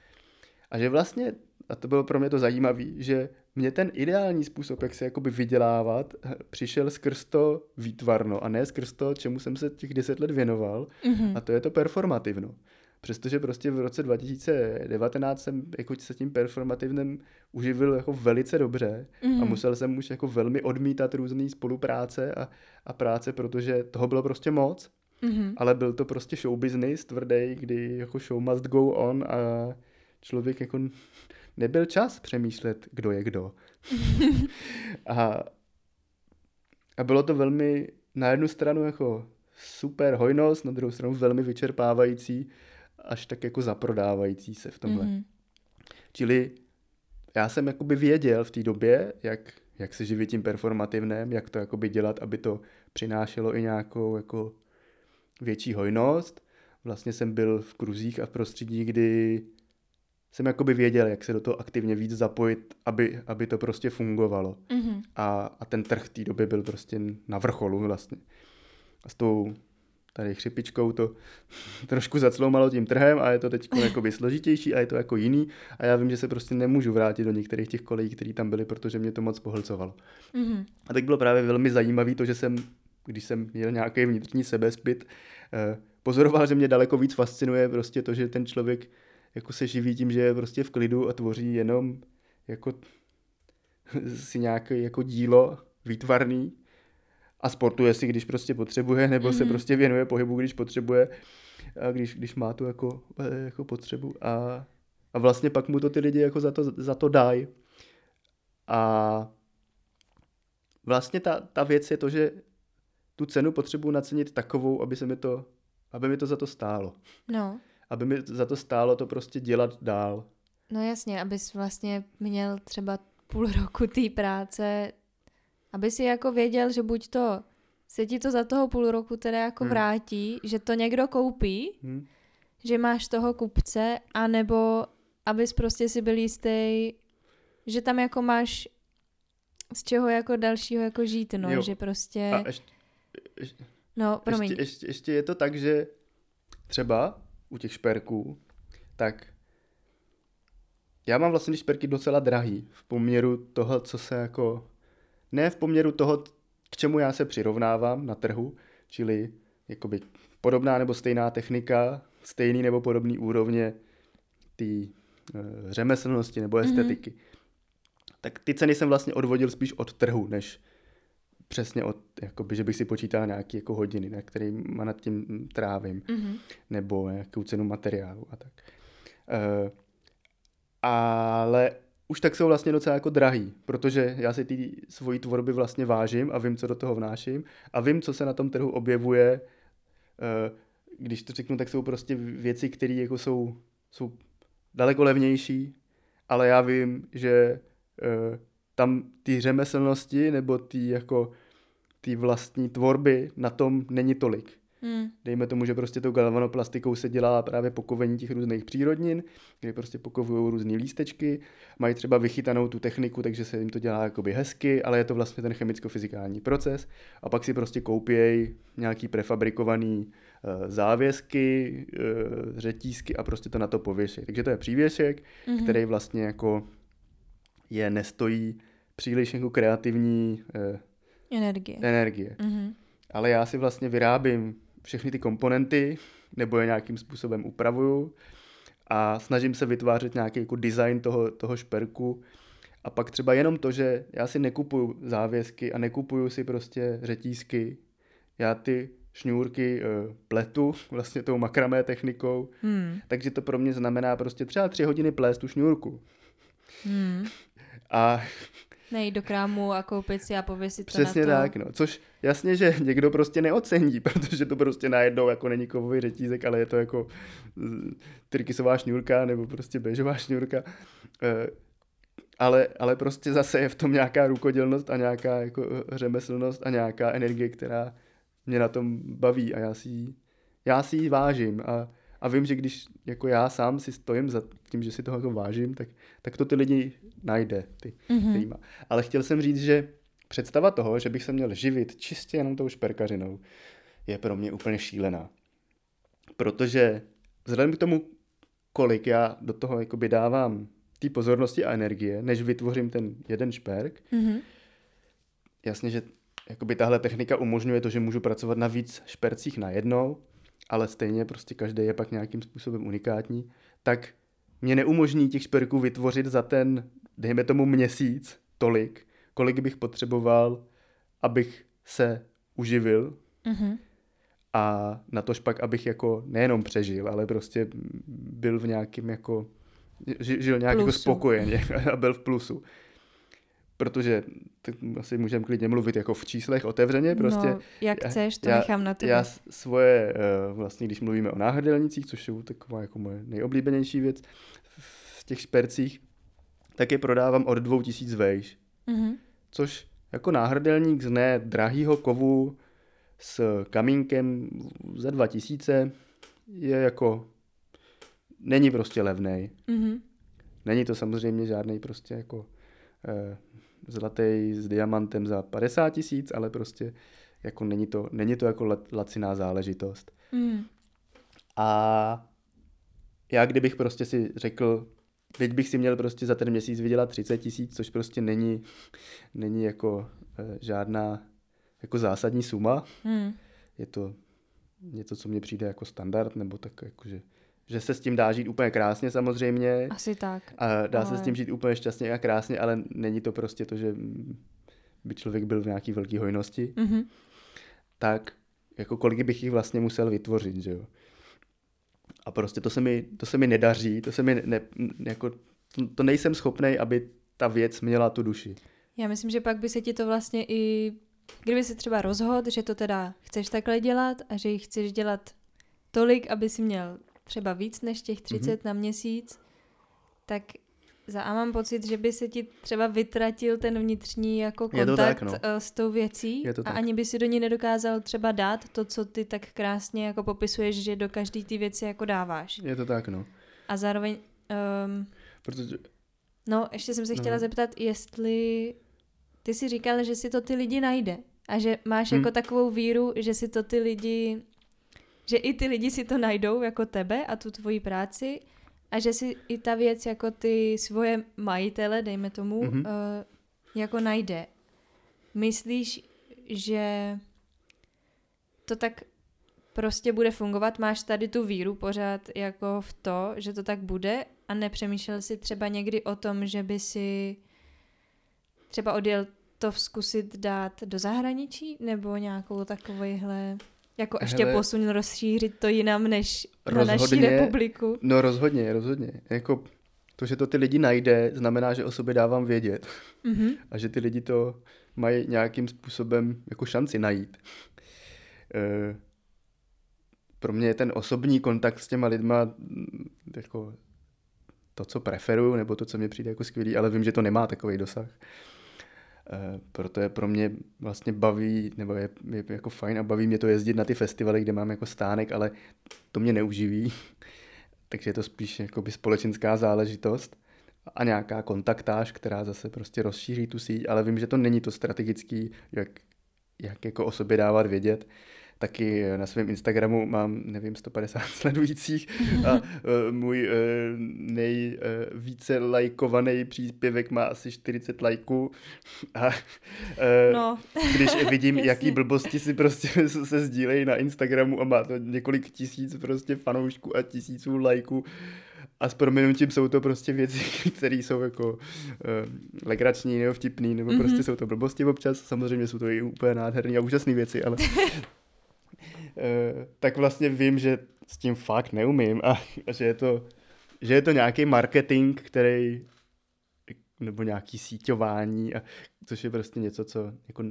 Speaker 2: A že vlastně, a to bylo pro mě to zajímavé, že mě ten ideální způsob, jak se jakoby vydělávat, eh, přišel skrz to výtvarno a ne skrz to, čemu jsem se těch deset let věnoval,
Speaker 1: Mhm.
Speaker 2: a to je to performativno. Přestože prostě v roce 2019 jsem jako se tím performativnem uživil jako velice dobře a
Speaker 1: Mhm.
Speaker 2: musel jsem už jako velmi odmítat různé spolupráce a, a práce, protože toho bylo prostě moc,
Speaker 1: Mhm.
Speaker 2: ale byl to prostě show business tvrdý, kdy jako show must go on a člověk jako nebyl čas přemýšlet, kdo je kdo. a, a bylo to velmi na jednu stranu jako super hojnost, na druhou stranu velmi vyčerpávající, až tak jako zaprodávající se v tomhle.
Speaker 1: Mhm.
Speaker 2: Čili já jsem jakoby věděl v té době, jak, jak se živit tím performativnem, jak to jakoby dělat, aby to přinášelo i nějakou jako větší hojnost. Vlastně jsem byl v kruzích a v prostředí, kdy jsem jakoby věděl, jak se do toho aktivně víc zapojit, aby, aby to prostě fungovalo.
Speaker 1: Mhm.
Speaker 2: A, a ten trh v té době byl prostě na vrcholu vlastně. A s tou tady chřipičkou to trošku zacloumalo tím trhem a je to teď jakoby složitější a je to jako jiný a já vím, že se prostě nemůžu vrátit do některých těch kolejí, které tam byly, protože mě to moc pohlcovalo.
Speaker 1: Mhm.
Speaker 2: A tak bylo právě velmi zajímavé to, že jsem, když jsem měl nějaký vnitřní sebespit, eh, pozoroval, že mě daleko víc fascinuje prostě to, že ten člověk jako se živí tím, že je prostě v klidu a tvoří jenom jako si nějaké jako dílo výtvarný a sportuje si, když prostě potřebuje, nebo mm-hmm. se
Speaker 1: Mhm.
Speaker 2: prostě věnuje pohybu, když potřebuje, a když, když má tu jako, jako potřebu a, a vlastně pak mu to ty lidi jako za to, za to dají. A vlastně ta, ta věc je to, že tu cenu potřebuji nacenit takovou, aby se mi to, aby mi to za to stálo.
Speaker 1: No,
Speaker 2: Aby mi za to stálo to prostě dělat dál.
Speaker 1: no jasně, abys vlastně měl třeba půl roku té práce, aby si jako věděl, že buď to se ti to za toho půl roku teda jako
Speaker 2: Hmm.
Speaker 1: vrátí, že to někdo koupí,
Speaker 2: Hm?
Speaker 1: že máš toho kupce, anebo abys prostě si byl jistý, že tam jako máš z čeho jako dalšího jako žít, no,
Speaker 2: Jo.
Speaker 1: že prostě,
Speaker 2: A ještě, ještě,
Speaker 1: no, promiň,
Speaker 2: ještě, ještě, ještě je to tak, že třeba u těch šperků, tak já mám vlastně ty šperky docela drahý v poměru toho, co se jako, ne v poměru toho, k čemu já se přirovnávám na trhu, čili jakoby podobná nebo stejná technika, stejný nebo podobný úrovně té e, řemeslnosti nebo
Speaker 1: Mhm.
Speaker 2: estetiky. Tak ty ceny jsem vlastně odvodil spíš od trhu, než přesně od, jakoby, že bych si počítal nějaké jako hodiny, na kterým nad tím trávím
Speaker 1: mhm.
Speaker 2: nebo nějakou cenu materiálu a tak. E, ale už tak jsou vlastně docela jako drahý, protože já si ty svojí tvorby vlastně vážím a vím, co do toho vnáším a vím, co se na tom trhu objevuje. E, když to řeknu, tak jsou prostě věci, které jako jsou, jsou daleko levnější, ale já vím, že e, tam ty řemeslnosti nebo ty jako ty vlastní tvorby na tom není tolik.
Speaker 1: Mm.
Speaker 2: Dejme tomu, že prostě tou galvanoplastikou se dělá právě pokovení těch různých přírodnin, kde prostě pokovují různé lístečky, mají třeba vychytanou tu techniku, takže se jim to dělá jakoby hezky, ale je to vlastně ten chemicko-fyzikální proces a pak si prostě koupějí nějaký prefabrikovaný uh, závěsky, uh, řetízky a prostě to na to pověší. Takže to je přívěšek,
Speaker 1: Mhm.
Speaker 2: který vlastně jako je nestojí příliš jako kreativní uh,
Speaker 1: Energie.
Speaker 2: energie
Speaker 1: Mhm.
Speaker 2: ale já si vlastně vyrábím všechny ty komponenty, nebo je nějakým způsobem upravuju a snažím se vytvářet nějaký jako design toho, toho šperku a pak třeba jenom to, že já si nekupuju závěsky a nekupuju si prostě řetízky, já ty šňůrky uh, pletu vlastně tou makramé technikou, hmm. takže to pro mě znamená prostě třeba tři hodiny plést tu šňůrku.
Speaker 1: Hmm.
Speaker 2: A
Speaker 1: Nejít do krámu a koupit si a pověsit to
Speaker 2: Přesně
Speaker 1: na to.
Speaker 2: tak, no. Což jasně, že někdo prostě neocení, protože to prostě najednou jako není kovový řetízek, ale je to jako mm, trikisová šňůrka nebo prostě bežová šňůrka. Eh, ale, ale prostě zase je v tom nějaká rukodělnost a nějaká jako eh, řemeslnost a nějaká energie, která mě na tom baví a já si ji, já si ji vážím a, a vím, že když jako já sám si stojím za tím, že si toho jako vážím, tak, tak to ty lidi najde, ty,
Speaker 1: Mhm.
Speaker 2: mm-hmm. Ale chtěl jsem říct, že představa toho, že bych se měl živit čistě jenom tou šperkařinou, je pro mě úplně šílená. Protože vzhledem k tomu, kolik já do toho jakoby dávám té pozornosti a energie, než vytvořím ten jeden šperk,
Speaker 1: Mhm.
Speaker 2: jasně, že jakoby tahle technika umožňuje to, že můžu pracovat na víc špercích najednou, ale stejně prostě každý je pak nějakým způsobem unikátní, tak mě neumožní těch šperků vytvořit za ten, dejme tomu měsíc, tolik, kolik bych potřeboval, abych se uživil
Speaker 1: Mhm.
Speaker 2: a na tož pak, abych jako nejenom přežil, ale prostě byl v nějakým jako, ži- žil nějak jako spokojeně a byl v plusu. Protože tak asi můžeme klidně mluvit jako v číslech otevřeně, prostě
Speaker 1: no, jak
Speaker 2: já-
Speaker 1: chceš, to
Speaker 2: já-
Speaker 1: nechám na tebe.
Speaker 2: já svoje, eh, vlastně když mluvíme o náhrdelnících, což je taková jako moje nejoblíbenější věc v těch špercích, tak je prodávám od 2000 vejš,
Speaker 1: Mhm.
Speaker 2: což jako náhrdelník z ne drahýho kovu s kamínkem za 2000 je jako, není prostě levnej.
Speaker 1: Mhm.
Speaker 2: Není to samozřejmě žádný prostě jako eh, zlatý s diamantem za 50 tisíc, ale prostě jako není to, není to jako la- laciná záležitost.
Speaker 1: Mhm.
Speaker 2: A já kdybych prostě si řekl, teď bych si měl prostě za ten měsíc vydělat 30 tisíc, což prostě není, není jako eh, žádná jako zásadní suma.
Speaker 1: Mhm.
Speaker 2: Je to něco, co mně přijde jako standard, nebo tak jakože, že se s tím dá žít úplně krásně samozřejmě.
Speaker 1: Asi tak.
Speaker 2: A dá se
Speaker 1: Ale-
Speaker 2: s tím žít úplně šťastně a krásně, ale není to prostě to, že by člověk byl v nějaký velké hojnosti,
Speaker 1: Mhm.
Speaker 2: tak jako kolik bych jich vlastně musel vytvořit, že jo. A prostě to se mi, to se mi nedaří, to se mi ne, jako, to, to nejsem schopný, aby ta věc měla tu duši.
Speaker 1: Já myslím, že pak by se ti to vlastně i, kdyby se třeba rozhodl, že to teda chceš takhle dělat a že ji chceš dělat tolik, aby si měl třeba víc než těch 30 mm-hmm. na měsíc, tak za A mám pocit, že by se ti třeba vytratil ten vnitřní jako kontakt
Speaker 2: tak, no.
Speaker 1: eh, s tou věcí a
Speaker 2: tak.
Speaker 1: ani by si do ní nedokázal třeba dát to, co ty tak krásně jako popisuješ, že do každé ty věci jako dáváš.
Speaker 2: Je to tak, no.
Speaker 1: A zároveň, um,
Speaker 2: Protože,
Speaker 1: no ještě jsem se chtěla
Speaker 2: No.
Speaker 1: zeptat, jestli ty si říkal, že si to ty lidi najde a že máš
Speaker 2: Hm.
Speaker 1: jako takovou víru, že si to ty lidi, že i ty lidi si to najdou jako tebe a tu tvoji práci a že si i ta věc jako ty svoje majitele, dejme tomu,
Speaker 2: Mhm.
Speaker 1: uh, jako najde. Myslíš, že to tak prostě bude fungovat? Máš tady tu víru pořád jako v to, že to tak bude a nepřemýšlel si třeba někdy o tom, že by si třeba odjel to zkusit dát do zahraničí nebo nějakou takovýhle jako ještě
Speaker 2: Hele,
Speaker 1: posun rozšířit to jinam než na naší
Speaker 2: rozhodně-
Speaker 1: republiku.
Speaker 2: no rozhodně, rozhodně. Jako to, že to ty lidi najde, znamená, že o sobě dávám vědět.
Speaker 1: Mhm.
Speaker 2: a že ty lidi to mají nějakým způsobem jako šanci najít. E, pro mě je ten osobní kontakt s těma lidma mm, jako to, co preferuju, nebo to, co mě přijde jako skvělý, ale vím, že to nemá takový dosah. E, proto je pro mě vlastně baví, nebo je, je jako fajn a baví mě to jezdit na ty festivaly, kde mám jako stánek, ale to mě neuživí. Takže je to spíš jakoby společenská záležitost a nějaká kontaktáž, která zase prostě rozšíří tu síť, ale vím, že to není to strategický, jak, jak jako o sobě dávat vědět. Taky na svém Instagramu mám, nevím, 150 sledujících a uh, můj uh, nejvíce lajkovaný příspěvek má asi 40 lajků a
Speaker 1: No,
Speaker 2: když vidím, jaký blbosti si prostě se sdílejí na Instagramu a má to několik tisíc prostě fanoušků a tisíců lajků a s proměnutím jsou to prostě věci, které jsou jako uh, legrační nebo vtipný, nebo mm-hmm. prostě jsou to blbosti občas. Samozřejmě jsou to i úplně nádherné a úžasné věci, ale tak vlastně vím, že s tím fakt neumím a, a že je to, že je to nějaký marketing, který nebo nějaký síťování, a, což je prostě něco, co jako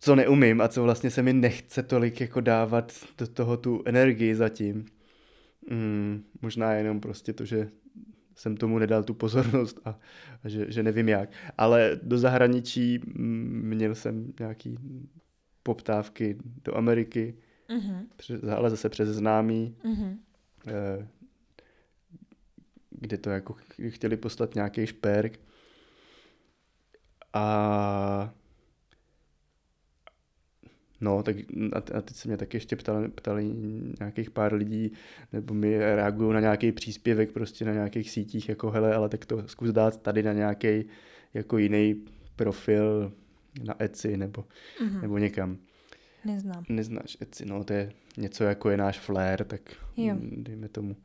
Speaker 2: co neumím a co vlastně se mi nechce tolik jako dávat do toho tu energii zatím. Mm, možná jenom prostě to, že jsem tomu nedal tu pozornost a, a že, že nevím jak. Ale do zahraničí měl jsem nějaký poptávky do Ameriky, mm-hmm. ale zase přes známý, mm-hmm. kde to jako chtěli poslat nějaký šperk. A No, tak a teď se mě taky ještě ptali, ptali nějakých pár lidí, nebo mi reagují na nějaký příspěvek prostě na nějakých sítích, jako hele, ale tak to zkus dát tady na nějaký jako jiný profil na Etsy nebo, mm-hmm. nebo někam.
Speaker 1: Neznám.
Speaker 2: Neznáš Etsy, no to je něco jako je náš flair, tak jo. dejme tomu.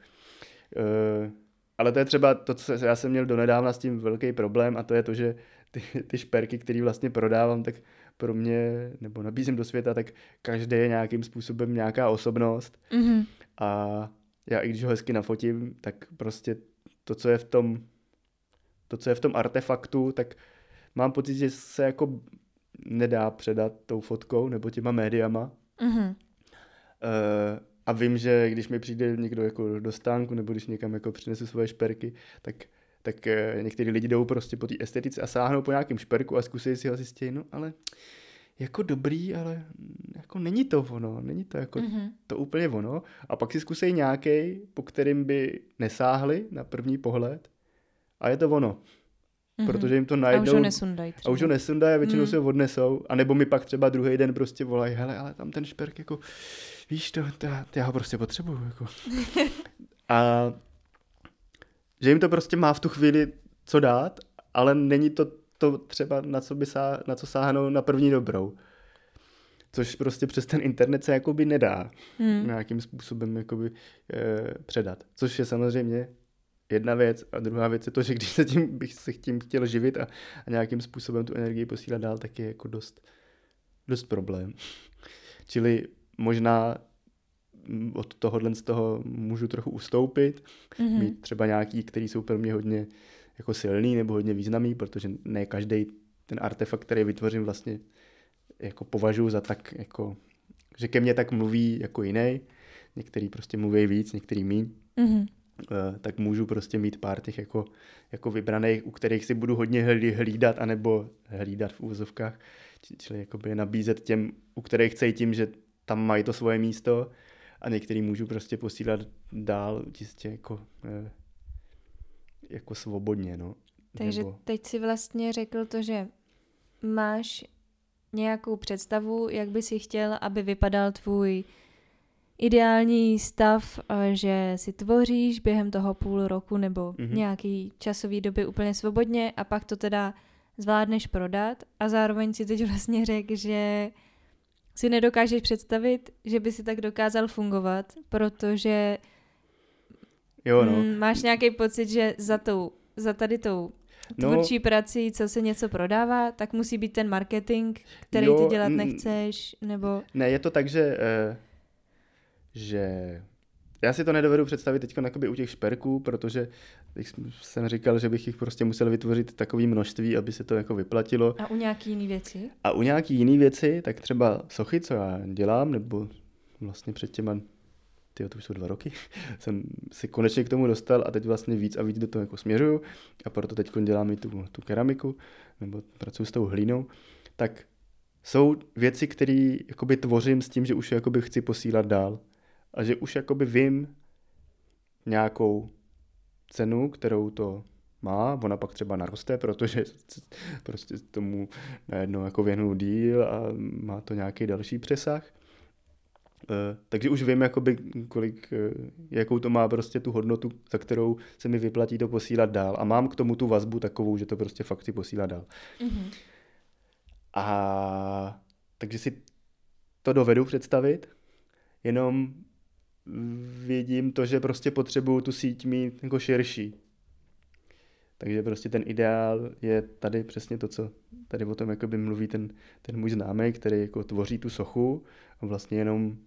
Speaker 2: Uh, ale to je třeba to, co já jsem měl donedávna s tím velký problém a to je to, že ty, ty šperky, které vlastně prodávám, tak pro mě, nebo nabízím do světa, tak každý je nějakým způsobem nějaká osobnost. Mm-hmm. A já i když ho hezky nafotím, tak prostě to, co je v tom, to, co je v tom artefaktu, tak mám pocit, že se jako nedá předat tou fotkou nebo těma médiama. Mm-hmm. Uh, a vím, že když mi přijde někdo jako do stánku nebo když někam jako přinesu svoje šperky, tak tak eh, někteří lidi jdou prostě po té estetice a sáhnou po nějakém šperku a zkusí si ho zjistit, no ale jako dobrý, ale jako není to ono, není to jako mm-hmm. to úplně ono. A pak si zkusej nějaký, po kterým by nesáhli na první pohled a je to ono. Mm-hmm. Protože jim to najdou. A už
Speaker 1: ho nesundají.
Speaker 2: A už ho nesundají a většinou mm. se ho odnesou. A nebo mi pak třeba druhý den prostě volají, hele, ale tam ten šperk jako, víš to, to, to já ho prostě potřebuju. Jako. a že jim to prostě má v tu chvíli co dát, ale není to to třeba, na co, by sá, na co sáhnou na první dobrou. Což prostě přes ten internet se jakoby nedá hmm. nějakým způsobem jakoby, e, předat. Což je samozřejmě jedna věc a druhá věc je to, že když se tím, bych se tím chtěl živit a, a nějakým způsobem tu energii posílat dál, tak je jako dost, dost problém. Čili možná od tohohle z toho můžu trochu ustoupit, mm-hmm. mít třeba nějaký, který jsou pro mě hodně jako silný nebo hodně významný, protože ne každý ten artefakt, který vytvořím vlastně jako považuji za tak jako, že ke mně tak mluví jako jiný, některý prostě mluví víc, některý míň, mm-hmm. Uh, tak můžu prostě mít pár těch jako, jako vybraných, u kterých si budu hodně hlídat, anebo hlídat v úvozovkách, čili jakoby nabízet těm, u kterých cítím, že tam mají to svoje místo a některý můžu prostě posílat dál čistě jako, eh, jako svobodně, no.
Speaker 1: Takže Nebo... teď si vlastně řekl to, že máš nějakou představu, jak by si chtěl, aby vypadal tvůj ideální stav, eh, že si tvoříš během toho půl roku nebo mm-hmm. nějaký časový doby úplně svobodně a pak to teda zvládneš prodat a zároveň si teď vlastně řekl, že si nedokážeš představit, že by si tak dokázal fungovat, protože
Speaker 2: jo, no.
Speaker 1: Mm, máš nějaký pocit, že za, tou, za tady tou no. tvůrčí no, prací, co se něco prodává, tak musí být ten marketing, který jo, ty dělat nechceš, nebo...
Speaker 2: Ne, je to tak, že, uh, že já si to nedovedu představit teď u těch šperků, protože jsem říkal, že bych jich prostě musel vytvořit takové množství, aby se to jako vyplatilo.
Speaker 1: A u nějaký jiný věci?
Speaker 2: A u nějaký jiný věci, tak třeba sochy, co já dělám, nebo vlastně před těma, tyjo, to už jsou dva roky, jsem si konečně k tomu dostal a teď vlastně víc a víc do toho jako směřuju a proto teď dělám i tu, tu keramiku, nebo pracuji s tou hlínou, tak jsou věci, které tvořím s tím, že už je jakoby chci posílat dál a že už jakoby vím nějakou cenu, kterou to má, ona pak třeba naroste, protože prostě tomu najednou jako věnu díl a má to nějaký další přesah. Uh, takže už vím, jakoby, kolik, uh, jakou to má prostě tu hodnotu, za kterou se mi vyplatí to posílat dál. A mám k tomu tu vazbu takovou, že to prostě fakt si posílat dál. Mm-hmm. A takže si to dovedu představit, jenom vidím to, že prostě potřebuju tu síť mít jako širší. Takže prostě ten ideál je tady přesně to, co tady o tom jakoby mluví ten, ten můj známý, který jako tvoří tu sochu a vlastně jenom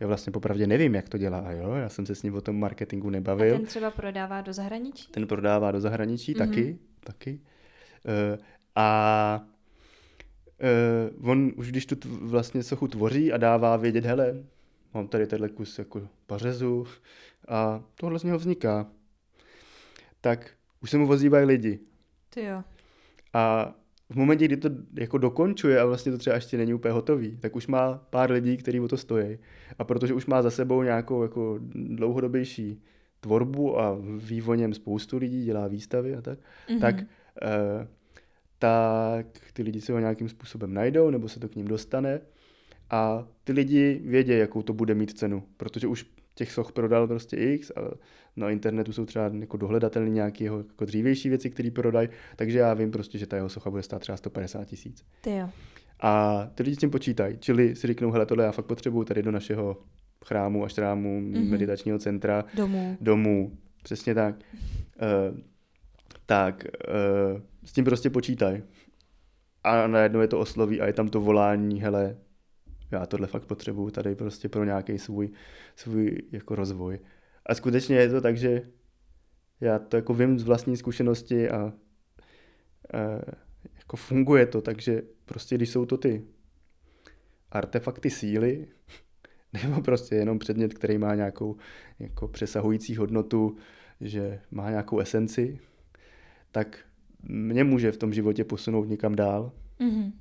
Speaker 2: já vlastně popravdě nevím, jak to dělá, jo? Já jsem se s ním o tom marketingu nebavil.
Speaker 1: A ten třeba prodává do zahraničí?
Speaker 2: Ten prodává do zahraničí mm-hmm. taky, taky. Uh, a uh, on už když tu vlastně sochu tvoří a dává vědět, hele, mám tady tenhle kus jako pařezu a tohle z něho vzniká, tak už se mu ozývají lidi.
Speaker 1: Ty jo.
Speaker 2: A v momentě, kdy to jako dokončuje a vlastně to třeba ještě není úplně hotový, tak už má pár lidí, kteří o to stojí. A protože už má za sebou nějakou jako dlouhodobější tvorbu a ví o něm spoustu lidí, dělá výstavy a tak, mm-hmm. tak, eh, tak ty lidi se ho nějakým způsobem najdou nebo se to k ním dostane a ty lidi vědí, jakou to bude mít cenu, protože už těch soch prodal prostě x a na internetu jsou třeba jako dohledatelné nějaké jeho jako dřívější věci, které prodají, takže já vím prostě, že ta jeho socha bude stát třeba 150 tisíc. A ty lidi s tím počítají, čili si řeknou, hele, tohle já fakt potřebuju tady do našeho chrámu a štrámu, mm-hmm. meditačního centra,
Speaker 1: domů.
Speaker 2: domů, přesně tak. Uh, tak uh, s tím prostě počítají. A najednou je to osloví a je tam to volání, hele, já tohle fakt potřebuju tady prostě pro nějaký svůj, svůj jako rozvoj. A skutečně je to tak, že já to jako vím z vlastní zkušenosti a, a jako funguje to, takže prostě když jsou to ty artefakty síly, nebo prostě jenom předmět, který má nějakou jako přesahující hodnotu, že má nějakou esenci, tak mě může v tom životě posunout někam dál. Mm-hmm.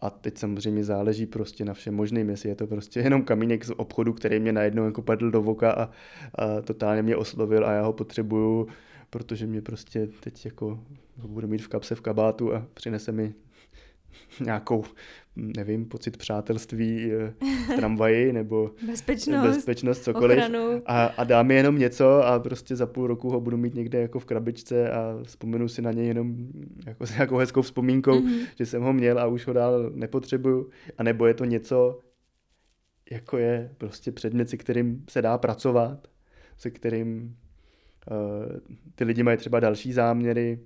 Speaker 2: A teď samozřejmě záleží prostě na všem možným, jestli je to prostě jenom kamínek z obchodu, který mě najednou jako padl do voka a, a totálně mě oslovil a já ho potřebuju, protože mě prostě teď jako budu mít v kapse v kabátu a přinese mi nějakou, nevím, pocit přátelství eh, v tramvaji nebo
Speaker 1: bezpečnost,
Speaker 2: bezpečnost cokoliv. A, a dá mi jenom něco a prostě za půl roku ho budu mít někde jako v krabičce a vzpomenu si na něj jenom jako s nějakou hezkou vzpomínkou, mm-hmm. že jsem ho měl a už ho dál nepotřebuju. A nebo je to něco, jako je prostě předmět, se kterým se dá pracovat, se kterým uh, ty lidi mají třeba další záměry.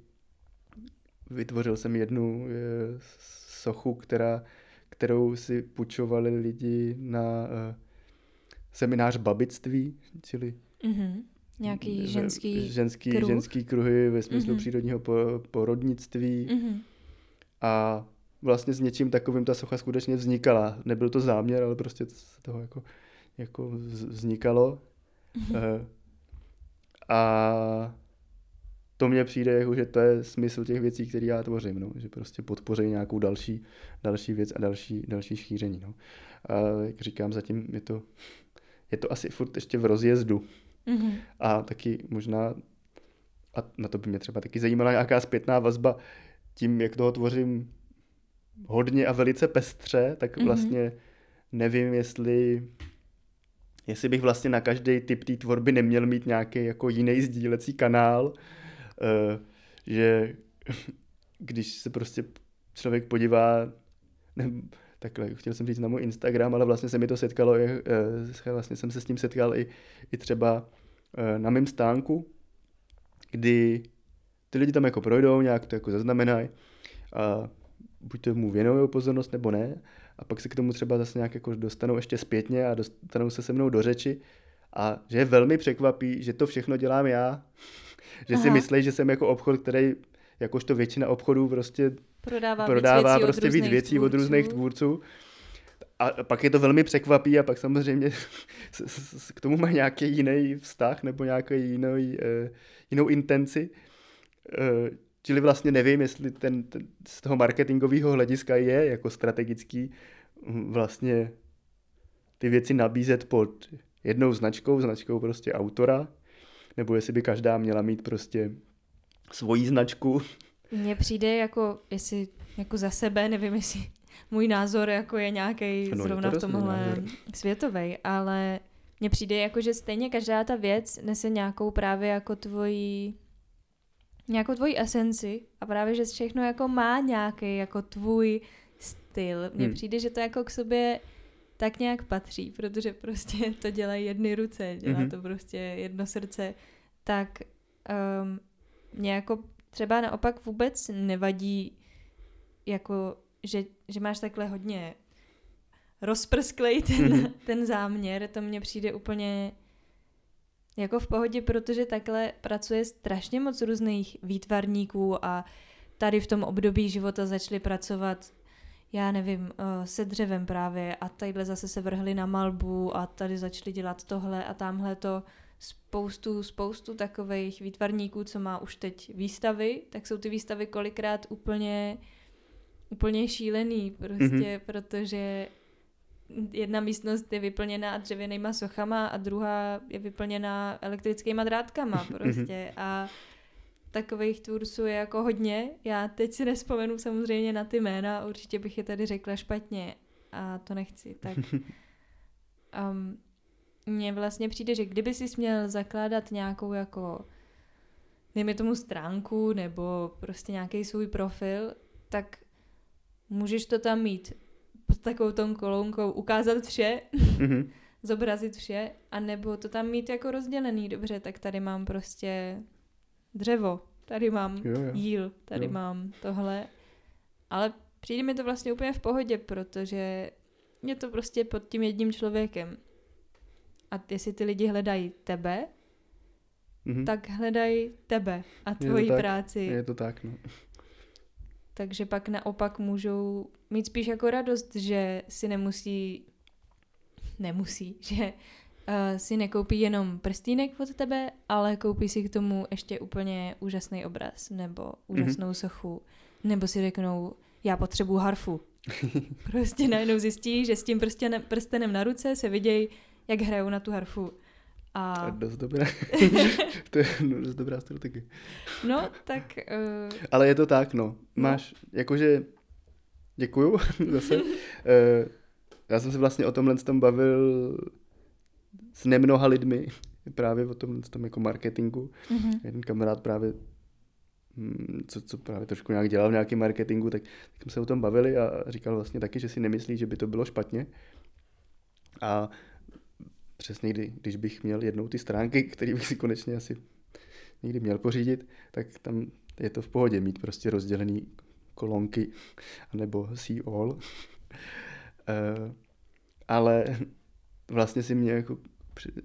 Speaker 2: Vytvořil jsem jednu uh, sochu, která, kterou si půjčovali lidi na uh, seminář babictví, čili
Speaker 1: mm-hmm. Nějaký ženský,
Speaker 2: ženský,
Speaker 1: kruh?
Speaker 2: ženský kruhy ve smyslu mm-hmm. přírodního po, porodnictví. Mm-hmm. A vlastně s něčím takovým ta socha skutečně vznikala. Nebyl to záměr, ale prostě z toho jako, jako vznikalo. Mm-hmm. Uh, a to mně přijde, jako, že to je smysl těch věcí, které já tvořím, no? že prostě podpoří nějakou další, další věc a další, další šíření. No? A jak říkám, zatím je to, je to asi furt ještě v rozjezdu. Mm-hmm. A taky možná, a na to by mě třeba taky zajímala nějaká zpětná vazba, tím, jak toho tvořím hodně a velice pestře, tak mm-hmm. vlastně nevím, jestli jestli bych vlastně na každý typ té tvorby neměl mít nějaký jako jiný sdílecí kanál, že když se prostě člověk podívá, ne, takhle, chtěl jsem říct na můj Instagram, ale vlastně se mi to setkalo, eh, vlastně jsem se s tím setkal i, i třeba eh, na mém stánku, kdy ty lidi tam jako projdou, nějak to jako zaznamenají a buď to mu věnují pozornost nebo ne. A pak se k tomu třeba zase nějak jako dostanou ještě zpětně a dostanou se se mnou do řeči. A že je velmi překvapí, že to všechno dělám já že Aha. si myslí, že jsem jako obchod, který jakožto většina obchodů prostě
Speaker 1: prodává,
Speaker 2: prodává
Speaker 1: víc
Speaker 2: prostě víc věcí tvůrců. od různých tvůrců. A pak je to velmi překvapí a pak samozřejmě k tomu má nějaký jiný vztah nebo nějaký jiný, uh, jinou intenci. Uh, čili vlastně nevím, jestli ten, ten z toho marketingového hlediska je jako strategický hm, vlastně ty věci nabízet pod jednou značkou, značkou prostě autora, nebo jestli by každá měla mít prostě svoji značku.
Speaker 1: Mně přijde jako, jestli jako za sebe, nevím, jestli můj názor jako je nějaký no, zrovna je to v tomhle světový, ale mně přijde jako, že stejně každá ta věc nese nějakou právě jako tvoji nějakou tvoji esenci a právě, že všechno jako má nějaký jako tvůj styl. Mně hmm. přijde, že to jako k sobě tak nějak patří, protože prostě to dělají jedny ruce, dělá mm-hmm. to prostě jedno srdce, tak um, mě jako třeba naopak vůbec nevadí, jako, že, že máš takhle hodně rozprsklej ten, mm-hmm. ten záměr, to mně přijde úplně jako v pohodě, protože takhle pracuje strašně moc různých výtvarníků a tady v tom období života začali pracovat já nevím, uh, se dřevem právě a tadyhle zase se vrhli na malbu a tady začali dělat tohle a tamhle to. Spoustu, spoustu takových výtvarníků, co má už teď výstavy, tak jsou ty výstavy kolikrát úplně úplně šílený. Prostě, mm-hmm. protože jedna místnost je vyplněná dřevěnýma sochama a druhá je vyplněná elektrickýma drátkama prostě. A takových tvůrců je jako hodně. Já teď si nespomenu samozřejmě na ty jména, určitě bych je tady řekla špatně a to nechci. Tak um, mně vlastně přijde, že kdyby si směl zakládat nějakou jako dejme tomu stránku nebo prostě nějaký svůj profil, tak můžeš to tam mít pod takovou tom kolonkou, ukázat vše, mm-hmm. zobrazit vše, anebo to tam mít jako rozdělený, dobře, tak tady mám prostě dřevo, tady mám jo, jo. jíl, tady jo. mám tohle. Ale přijde mi to vlastně úplně v pohodě, protože je to prostě pod tím jedním člověkem. A jestli ty lidi hledají tebe, mm-hmm. tak hledají tebe a tvoji
Speaker 2: je
Speaker 1: práci.
Speaker 2: Je to tak, no.
Speaker 1: Takže pak naopak můžou mít spíš jako radost, že si nemusí, nemusí, že uh, si nekoupí jenom prstínek od tebe, ale koupí si k tomu ještě úplně úžasný obraz nebo úžasnou mm-hmm. sochu. Nebo si řeknou, já potřebuji harfu. prostě najednou zjistí, že s tím prstenem, prstenem na ruce se vidějí, jak hrajou na tu harfu. A...
Speaker 2: To je dost dobré. to je dost dobrá strategie.
Speaker 1: No, tak... Uh...
Speaker 2: Ale je to tak, no. Máš, no. jakože... Děkuju zase. uh, já jsem se vlastně o tomhle tom bavil s nemnoha lidmi, právě o tom, tom jako marketingu. Mm-hmm. Jeden kamarád právě hm, co, co právě trošku nějak dělal v nějakém marketingu, tak, tak jsme se o tom bavili a říkal vlastně taky, že si nemyslí, že by to bylo špatně. A přesně kdy, když bych měl jednou ty stránky, které bych si konečně asi někdy měl pořídit, tak tam je to v pohodě mít prostě rozdělený kolonky nebo see all. uh, ale vlastně si mě jako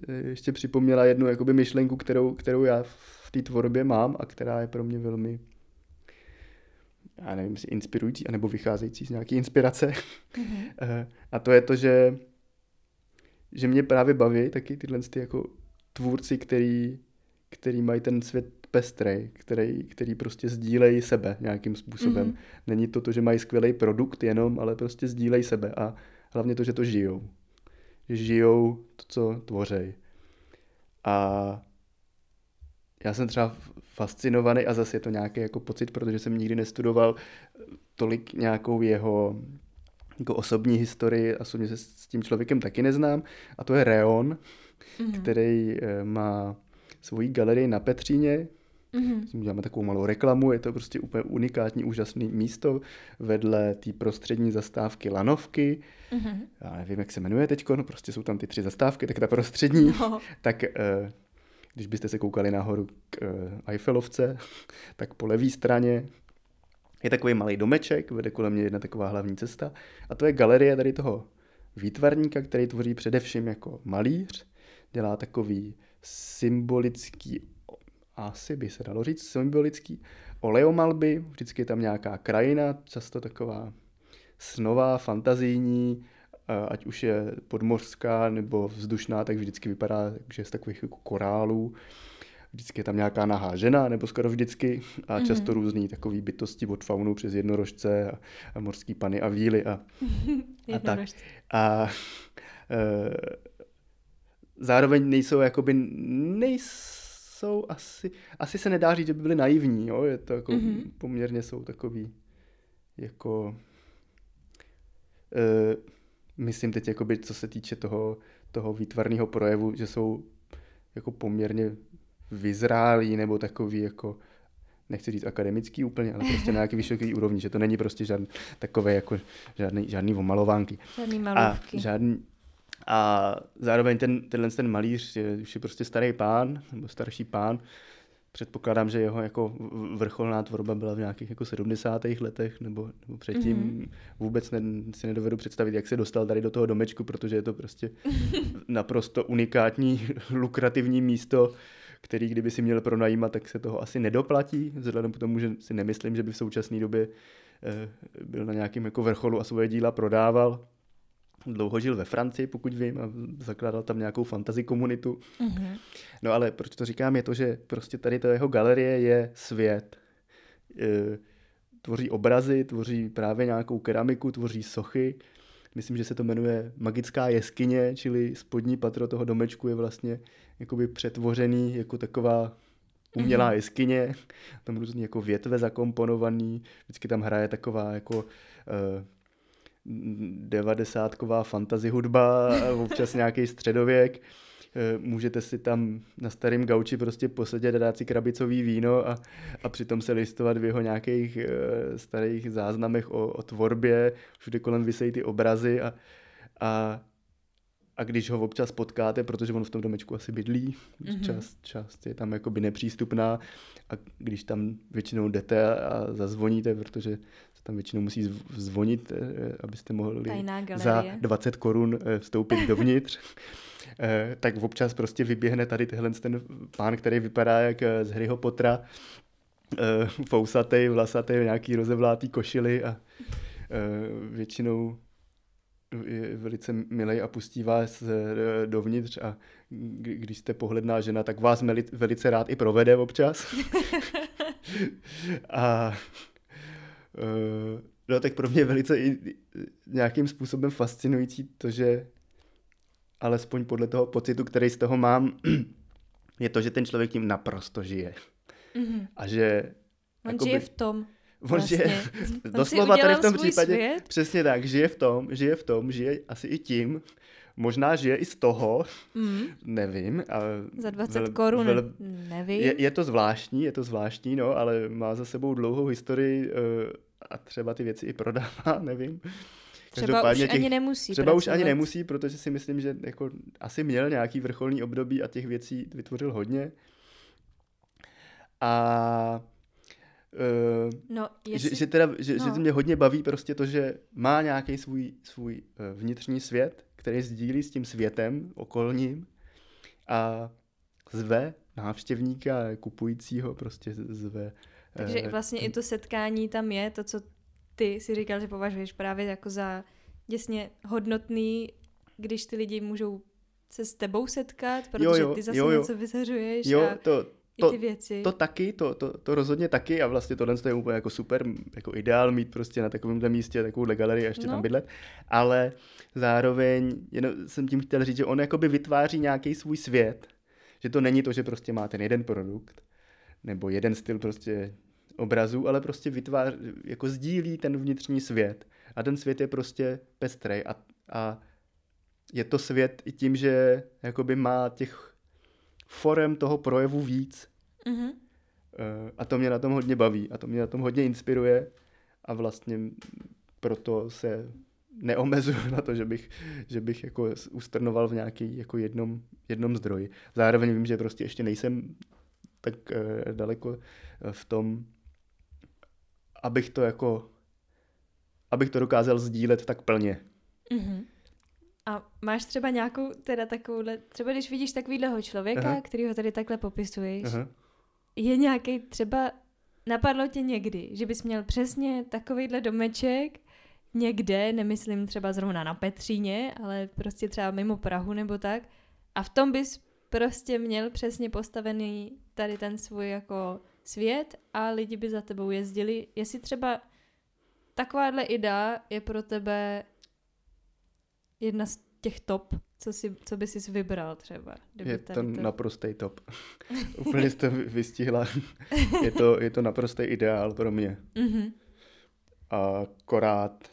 Speaker 2: ještě připomněla jednu jakoby myšlenku, kterou, kterou já v té tvorbě mám a která je pro mě velmi já nevím, jestli inspirující, anebo vycházející z nějaké inspirace. Mm-hmm. a to je to, že, že mě právě baví taky tyhle ty jako tvůrci, který, který mají ten svět pestrej, který, který prostě sdílejí sebe nějakým způsobem. Mm-hmm. Není to to, že mají skvělý produkt jenom, ale prostě sdílejí sebe a hlavně to, že to žijou žijou to, co tvořej. A já jsem třeba fascinovaný a zase je to nějaký jako pocit, protože jsem nikdy nestudoval tolik nějakou jeho jako osobní historii a osobně se s tím člověkem taky neznám. A to je Reon, mm-hmm. který eh, má svoji galerii na Petříně, Mm-hmm. Děláme takovou malou reklamu, je to prostě úplně unikátní, úžasné místo vedle té prostřední zastávky Lanovky. Mm-hmm. Já nevím, jak se jmenuje teď, no prostě jsou tam ty tři zastávky, tak ta prostřední, no. tak eh, když byste se koukali nahoru k eh, Eiffelovce, tak po levé straně je takový malý domeček, vede kolem mě jedna taková hlavní cesta a to je galerie tady toho výtvarníka, který tvoří především jako malíř, dělá takový symbolický asi by se dalo říct, symbolický oleomalby, vždycky je tam nějaká krajina, často taková snová, fantazijní, ať už je podmořská nebo vzdušná, tak vždycky vypadá, že je z takových jako korálů. Vždycky je tam nějaká nahá žena, nebo skoro vždycky, a mm-hmm. často různý takový bytosti od faunu přes jednorožce a, a morský pany a víly a, a tak. A e, zároveň nejsou jakoby, nejsou jsou asi, asi se nedá říct, že by byli naivní, jo? je to jako mm-hmm. poměrně jsou takový jako uh, myslím teď jakoby, co se týče toho, toho výtvarného projevu, že jsou jako poměrně vyzrálí nebo takový jako nechci říct akademický úplně, ale prostě na nějaký vysoké úrovni, že to není prostě žádný takové jako žádný, žádný omalovánky.
Speaker 1: Žádný malůvky.
Speaker 2: A, žádný, a zároveň ten, tenhle ten malíř je, už je prostě starý pán, nebo starší pán, předpokládám, že jeho jako vrcholná tvorba byla v nějakých jako 70. letech nebo, nebo předtím. Mm-hmm. Vůbec ne, si nedovedu představit, jak se dostal tady do toho domečku, protože je to prostě naprosto unikátní, lukrativní místo, který kdyby si měl pronajímat, tak se toho asi nedoplatí, vzhledem k tomu, že si nemyslím, že by v současné době eh, byl na nějakém jako vrcholu a svoje díla prodával dlouho žil ve Francii, pokud vím, a zakládal tam nějakou fantasy komunitu. Mm-hmm. No ale proč to říkám, je to, že prostě tady to jeho galerie je svět. E, tvoří obrazy, tvoří právě nějakou keramiku, tvoří sochy. Myslím, že se to jmenuje Magická jeskyně, čili spodní patro toho domečku je vlastně jakoby přetvořený jako taková umělá mm-hmm. jeskyně, tam různě jako větve zakomponovaný, vždycky tam hraje taková jako uh, devadesátková fantasy hudba, občas nějaký středověk. Eh, můžete si tam na starém gauči prostě posedět a dát si krabicový víno a, a přitom se listovat v jeho nějakých uh, starých záznamech o, o tvorbě. Všude kolem vysejí ty obrazy a, a, a když ho občas potkáte, protože on v tom domečku asi bydlí, mm-hmm. část, část je tam jakoby nepřístupná a když tam většinou jdete a zazvoníte, protože tam většinou musí zvonit, eh, abyste mohli za 20 korun eh, vstoupit dovnitř. Eh, tak občas prostě vyběhne tady tenhle ten pán, který vypadá jak z Harryho Pottera, fousatej, vlasatej, nějaký rozevlátý košily a většinou je velice milej a pustí vás dovnitř a když jste pohledná žena, tak vás velice rád i provede občas. a Uh, no tak pro mě je velice i nějakým způsobem fascinující to, že alespoň podle toho pocitu, který z toho mám, je to, že ten člověk tím naprosto žije. Mm-hmm. A že...
Speaker 1: On jakoby, žije v tom.
Speaker 2: On vlastně. žije, doslova tady v tom případě, svět. přesně tak, žije v tom, žije v tom, žije asi i tím, možná žije i z toho, mm. nevím. A
Speaker 1: za 20 vel, korun, vel, nevím.
Speaker 2: Je, je to zvláštní, je to zvláštní, no, ale má za sebou dlouhou historii uh, a třeba ty věci i prodává, nevím.
Speaker 1: Třeba už těch, ani nemusí
Speaker 2: Třeba pracovat. už ani nemusí, protože si myslím, že jako asi měl nějaký vrcholný období a těch věcí vytvořil hodně. A Uh, no, jestli... že, že, teda, že, no. že mě hodně baví prostě to, že má nějaký svůj, svůj uh, vnitřní svět, který sdílí s tím světem okolním a zve návštěvníka, kupujícího, prostě zve
Speaker 1: takže uh, vlastně i to setkání tam je, to, co ty si říkal, že považuješ právě jako za děsně hodnotný, když ty lidi můžou se s tebou setkat, protože jo, jo, ty zase jo, jo. něco vyzařuješ
Speaker 2: jo,
Speaker 1: a
Speaker 2: to, to, ty věci. To taky, to, to, to rozhodně taky a vlastně tohle je úplně jako super, jako ideál mít prostě na takovémhle místě takovou galerii a ještě no. tam bydlet, ale zároveň jenom jsem tím chtěl říct, že on jakoby vytváří nějaký svůj svět, že to není to, že prostě má ten jeden produkt, nebo jeden styl prostě obrazů, ale prostě vytvář, jako sdílí ten vnitřní svět. A ten svět je prostě pestrej a, a je to svět i tím, že jakoby má těch forem toho projevu víc. Mm-hmm. A to mě na tom hodně baví a to mě na tom hodně inspiruje a vlastně proto se neomezuju na to, že bych, že bych jako ustrnoval v nějaký jako jednom, jednom zdroji. Zároveň vím, že prostě ještě nejsem tak uh, daleko v tom, abych to jako, abych to dokázal sdílet tak plně. Mm-hmm.
Speaker 1: A máš třeba nějakou, teda takovouhle, třeba když vidíš takovýhleho člověka, Aha. který ho tady takhle popisuješ, Aha. je nějaký třeba, napadlo tě někdy, že bys měl přesně takovýhle domeček někde, nemyslím třeba zrovna na Petříně, ale prostě třeba mimo Prahu nebo tak, a v tom bys prostě měl přesně postavený tady ten svůj jako svět a lidi by za tebou jezdili. Jestli třeba takováhle idea je pro tebe jedna z těch top, co, si, co by si vybral třeba?
Speaker 2: Je to, to naprostý top. Úplně jste vystihla. je, to, je to naprostý ideál pro mě. Mm-hmm. A korát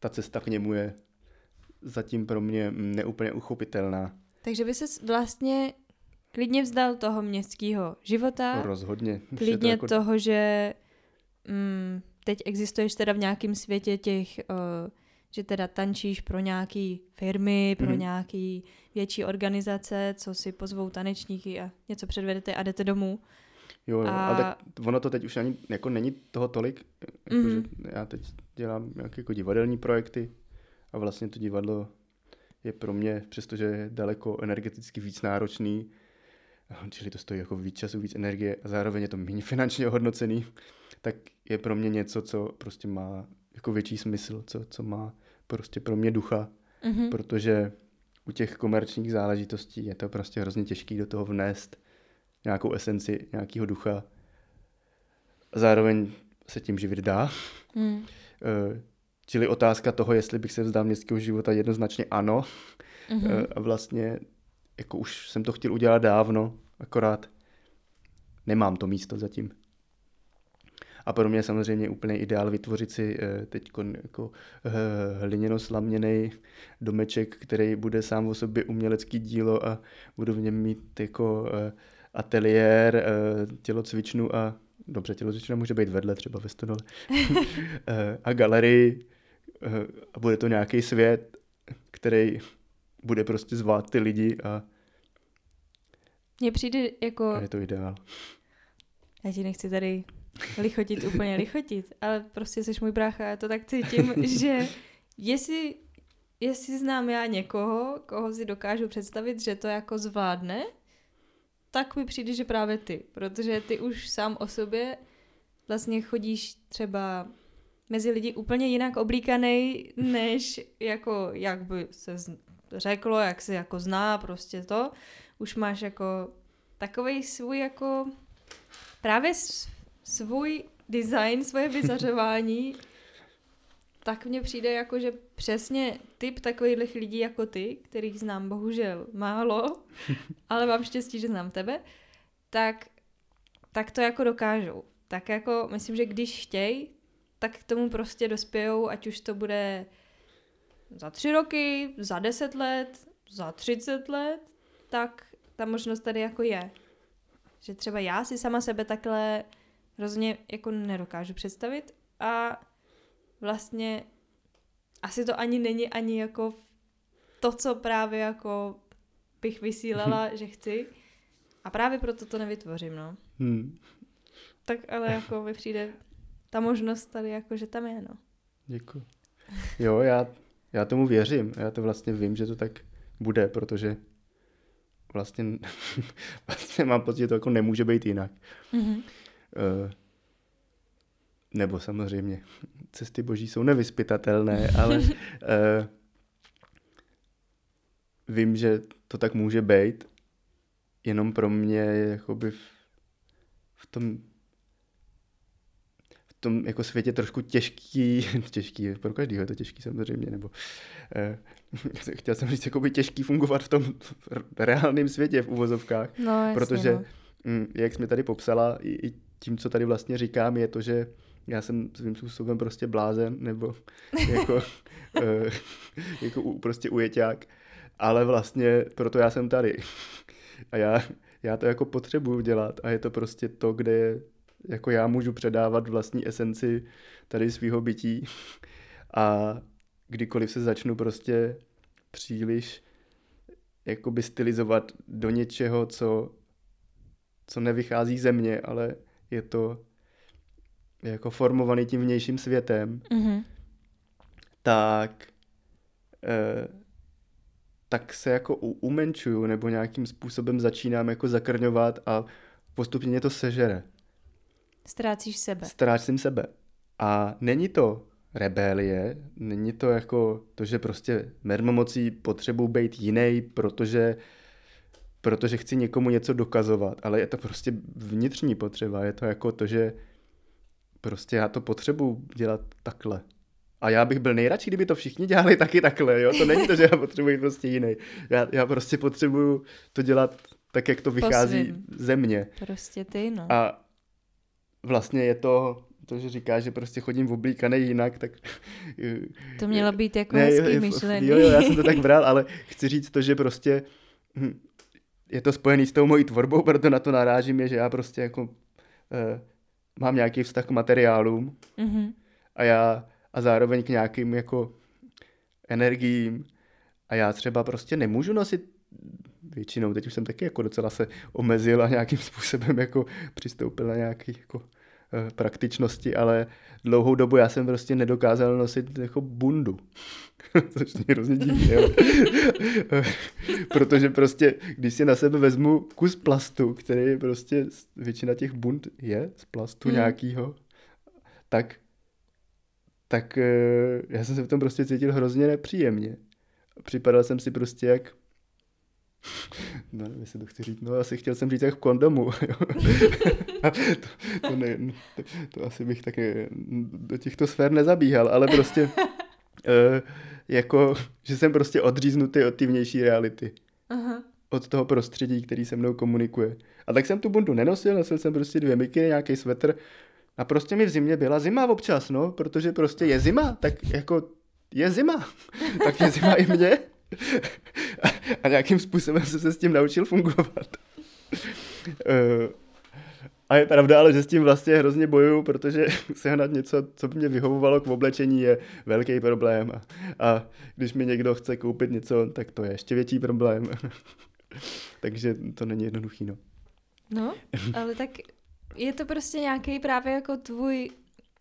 Speaker 2: ta cesta k němu je zatím pro mě neúplně uchopitelná.
Speaker 1: Takže by se vlastně klidně vzdal toho městského života.
Speaker 2: Rozhodně.
Speaker 1: Klidně
Speaker 2: jako...
Speaker 1: toho, že mm, teď existuješ teda v nějakém světě těch, uh, že teda tančíš pro nějaký firmy, pro
Speaker 2: Mhm.
Speaker 1: nějaký větší organizace, co si pozvou tanečníky a něco předvedete a jdete domů.
Speaker 2: Jo, jo,
Speaker 1: A-
Speaker 2: ale tak ono to teď už ani jako není toho tolik, jako
Speaker 1: Mhm.
Speaker 2: že já teď dělám nějaké jako divadelní projekty a vlastně to divadlo je pro mě, přestože je daleko energeticky víc náročný, čili to stojí jako víc času, víc energie a zároveň je to méně finančně ohodnocený, tak je pro mě něco, co prostě má jako větší smysl, co, co má prostě pro mě ducha,
Speaker 1: Mhm.
Speaker 2: protože u těch komerčních záležitostí je to prostě hrozně těžký do toho vnést nějakou esenci, nějakého ducha. Zároveň se tím živit dá.
Speaker 1: Mm.
Speaker 2: Čili otázka toho, jestli bych se vzdal městského života, jednoznačně ano.
Speaker 1: Mhm.
Speaker 2: Eh, A vlastně jako už jsem to chtěl udělat dávno, akorát nemám to místo zatím. A pro mě je samozřejmě úplně ideál vytvořit si teď jako eh, hliněno-slaměný domeček, který bude sám o sobě umělecký dílo a budu v něm mít jako eh, ateliér, eh, tělocvičnu a dobře, tělocvična může být vedle třeba ve stodole Eh, a galerii eh, a bude to nějaký svět, který bude prostě zvát ty lidi a,
Speaker 1: Mně přijde jako,
Speaker 2: a je to ideál.
Speaker 1: já ti nechci tady lichotit, úplně lichotit, ale prostě jsi můj brácha, já to tak cítím, že jestli, jestli znám já někoho, koho si dokážu představit, že to jako zvládne, tak mi přijde, že právě ty, protože ty už sám o sobě vlastně chodíš třeba mezi lidi úplně jinak oblíkaný, než jako, jak by se řeklo, jak se jako zná prostě to. Už máš jako takový svůj jako právě svůj design, svoje vyzařování, tak mně přijde jako, že přesně typ takových lidí jako ty, kterých znám bohužel málo, ale mám štěstí, že znám tebe, tak, tak to jako dokážou. Tak jako myslím, že když chtějí, tak k tomu prostě dospějou, ať už to bude za tři roky, za deset let, za třicet let, tak ta možnost tady jako je. Že třeba já si sama sebe takhle hrozně jako nedokážu představit a vlastně asi to ani není ani jako to, co právě jako bych vysílala, že chci. A právě proto to nevytvořím, no.
Speaker 2: Hmm,
Speaker 1: Tak ale jako mi přijde ta možnost tady jako, že tam je, no.
Speaker 2: děkuji. Jo, já, já tomu věřím. Já to vlastně vím, že to tak bude, protože vlastně, vlastně mám pocit, že to jako nemůže být jinak.
Speaker 1: Mhm.
Speaker 2: Eh, nebo samozřejmě, cesty boží jsou nevyspytatelné, ale eh, vím, že to tak může být, jenom pro mě je jakoby v, v tom v tom jako světě trošku těžký, těžký, pro každého je to těžký samozřejmě, nebo eh, chtěl jsem říct, jakoby těžký fungovat v tom reálném světě v uvozovkách,
Speaker 1: No, jasně,
Speaker 2: protože
Speaker 1: no.
Speaker 2: Mm, jak jsi mi tady popsala, i, i tím, co tady vlastně říkám, je to, že já jsem svým způsobem prostě blázen, nebo jako, eh, jako u, prostě ujeťák, ale vlastně proto já jsem tady. A já, já to jako potřebuju dělat a je to prostě to, kde jako já můžu předávat vlastní esenci tady svého bytí a kdykoliv se začnu prostě příliš jakoby stylizovat do něčeho, co co nevychází ze mě, ale je to jako formovaný tím vnějším světem,
Speaker 1: Mhm.
Speaker 2: tak eh, tak se jako umenčuju nebo nějakým způsobem začínám jako zakrňovat a postupně mě to sežere.
Speaker 1: Ztrácíš sebe.
Speaker 2: Ztrácím sebe. A není to rebelie, není to jako to, že prostě mermomocí potřebuji být jiný, protože protože chci někomu něco dokazovat, ale je to prostě vnitřní potřeba, je to jako to, že prostě já to potřebuji dělat takhle. A já bych byl nejradši, kdyby to všichni dělali taky takhle, jo? To není to, že já potřebuji prostě jiný. Já, já prostě potřebuju to dělat tak, jak to vychází
Speaker 1: svým.
Speaker 2: ze mě.
Speaker 1: Prostě ty, no.
Speaker 2: A vlastně je to, to, že říká, že prostě chodím oblíkaný jinak, tak...
Speaker 1: To mělo být jako
Speaker 2: Ne,
Speaker 1: hezký myšlení.
Speaker 2: Jo, jo, já jsem to tak bral, ale chci říct to, že prostě hm, je to spojený s tou mojí tvorbou, proto na to narážím, je, že já prostě jako uh, mám nějaký vztah k materiálům
Speaker 1: Mhm.
Speaker 2: a já a zároveň k nějakým jako energiím a já třeba prostě nemůžu nosit většinou, teď už jsem taky jako docela se omezil a nějakým způsobem jako přistoupil na nějaký jako praktičnosti, ale dlouhou dobu já jsem prostě nedokázal nosit jako bundu. Což mě hrozně diví, jo. Protože prostě, když si na sebe vezmu kus plastu, který prostě, většina těch bund je z plastu
Speaker 1: Hmm.
Speaker 2: hmm. nějakýho, tak tak eh, já jsem se v tom prostě cítil hrozně nepříjemně. Připadal jsem si prostě jak No, nevím, jestli to chci říct. No, asi chtěl jsem říct jak v kondomu. to, to, ne, to, to, asi bych tak eh, do těchto sfér nezabíhal, ale prostě eh, jako, že jsem prostě odříznutý od té vnější reality.
Speaker 1: Aha.
Speaker 2: Od toho prostředí, který se mnou komunikuje. A tak jsem tu bundu nenosil, nosil jsem prostě dvě mikiny, nějaký svetr a prostě mi v zimě byla zima občas, no, protože prostě je zima, tak jako je zima, tak je zima i mě. A, nějakým způsobem jsem se s tím naučil fungovat. Eh, A je pravda, ale že s tím vlastně hrozně bojuju, protože sehnat něco, co by mě vyhovovalo k oblečení, je velký problém. A, a když mi někdo chce koupit něco, tak to je ještě větší problém. Takže to není jednoduchý, no.
Speaker 1: No, ale tak je to prostě nějaký právě jako tvůj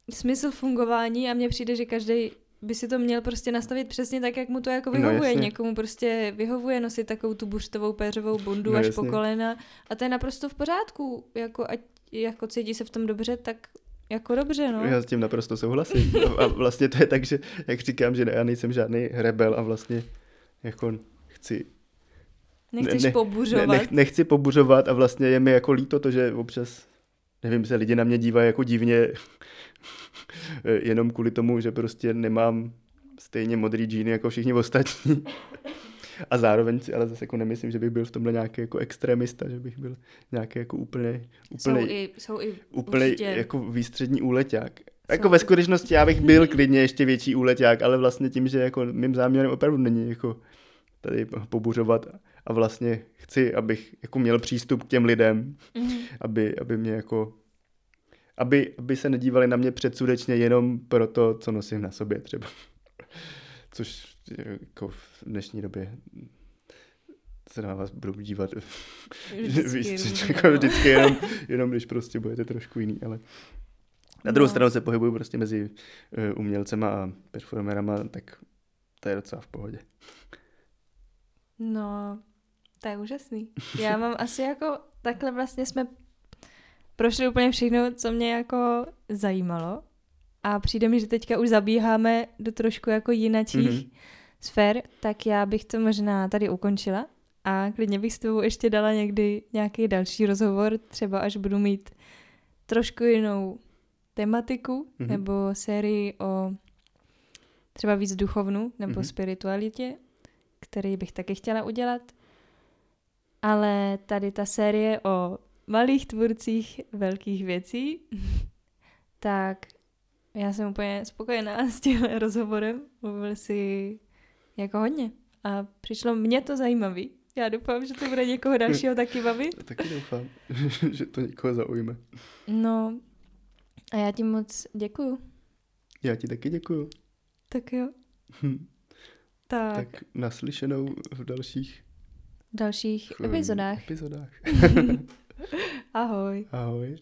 Speaker 1: smysl fungování a mně přijde, že každý by si to měl prostě nastavit přesně tak, jak mu to jako
Speaker 2: No,
Speaker 1: vyhovuje.
Speaker 2: jasně.
Speaker 1: Někomu prostě vyhovuje nosit takovou tu buštovou péřovou bundu
Speaker 2: No,
Speaker 1: až
Speaker 2: jasně.
Speaker 1: po kolena a to je naprosto v pořádku. Jako ať jako cítí se v tom dobře, tak jako dobře, no.
Speaker 2: Já s tím naprosto souhlasím. A- vlastně to je tak, že jak říkám, že já nejsem žádný rebel a vlastně jako chci
Speaker 1: Nechceš
Speaker 2: ne-
Speaker 1: pobuřovat.
Speaker 2: Ne, nech, nechci pobuřovat a vlastně je mi jako líto to, že občas, nevím, se lidi na mě dívají jako divně, jenom kvůli tomu, že prostě nemám stejně modrý džíny jako všichni ostatní. A zároveň si ale zase jako nemyslím, že bych byl v tomhle nějaký jako extremista, že bych byl nějaký jako úplně,
Speaker 1: jsou
Speaker 2: úplně,
Speaker 1: i, jsou i
Speaker 2: úplně
Speaker 1: určitě.
Speaker 2: jako výstřední úleťák.
Speaker 1: Jsou
Speaker 2: Jako ve skutečnosti já bych byl klidně ještě větší úleťák, ale vlastně tím, že jako mým záměrem opravdu není jako tady pobuřovat a vlastně chci, abych jako měl přístup k těm lidem,
Speaker 1: Mhm.
Speaker 2: aby, aby mě jako aby, aby se nedívali na mě předsudečně jenom pro to, co nosím na sobě třeba. Což jako v dnešní době se na vás budou dívat
Speaker 1: Vždycky
Speaker 2: jako
Speaker 1: no.
Speaker 2: vždycky jenom, jenom když prostě budete trošku jiný, ale na druhou
Speaker 1: No.
Speaker 2: stranu se pohybuju prostě mezi uh, umělcema a performerama, tak to je docela v pohodě.
Speaker 1: No, to je úžasný. Já mám asi jako, takhle vlastně jsme prošli úplně všechno, co mě jako zajímalo. A přijde mi, že teďka už zabíháme do trošku jako jinačích
Speaker 2: Mhm.
Speaker 1: mm-hmm. sfér, tak já bych to možná tady ukončila a klidně bych s tebou ještě dala někdy nějaký další rozhovor, třeba až budu mít trošku jinou tematiku
Speaker 2: Mhm.
Speaker 1: mm-hmm. nebo sérii o třeba víc duchovnu nebo
Speaker 2: Mhm.
Speaker 1: mm-hmm. spiritualitě, který bych taky chtěla udělat. Ale tady ta série o malých tvůrcích velkých věcí, tak já jsem úplně spokojená s tím rozhovorem. Mluvil si jako hodně. A přišlo mně to zajímavý. Já doufám, že to bude někoho dalšího taky bavit.
Speaker 2: Taky doufám, že to někoho zaujme.
Speaker 1: No a já ti moc děkuju.
Speaker 2: Já ti taky děkuju.
Speaker 1: Tak jo.
Speaker 2: Hm,
Speaker 1: Tak, tak.
Speaker 2: Naslyšenou v dalších
Speaker 1: v dalších epizodách.
Speaker 2: epizodách.
Speaker 1: Ahoj.
Speaker 2: Ahoj.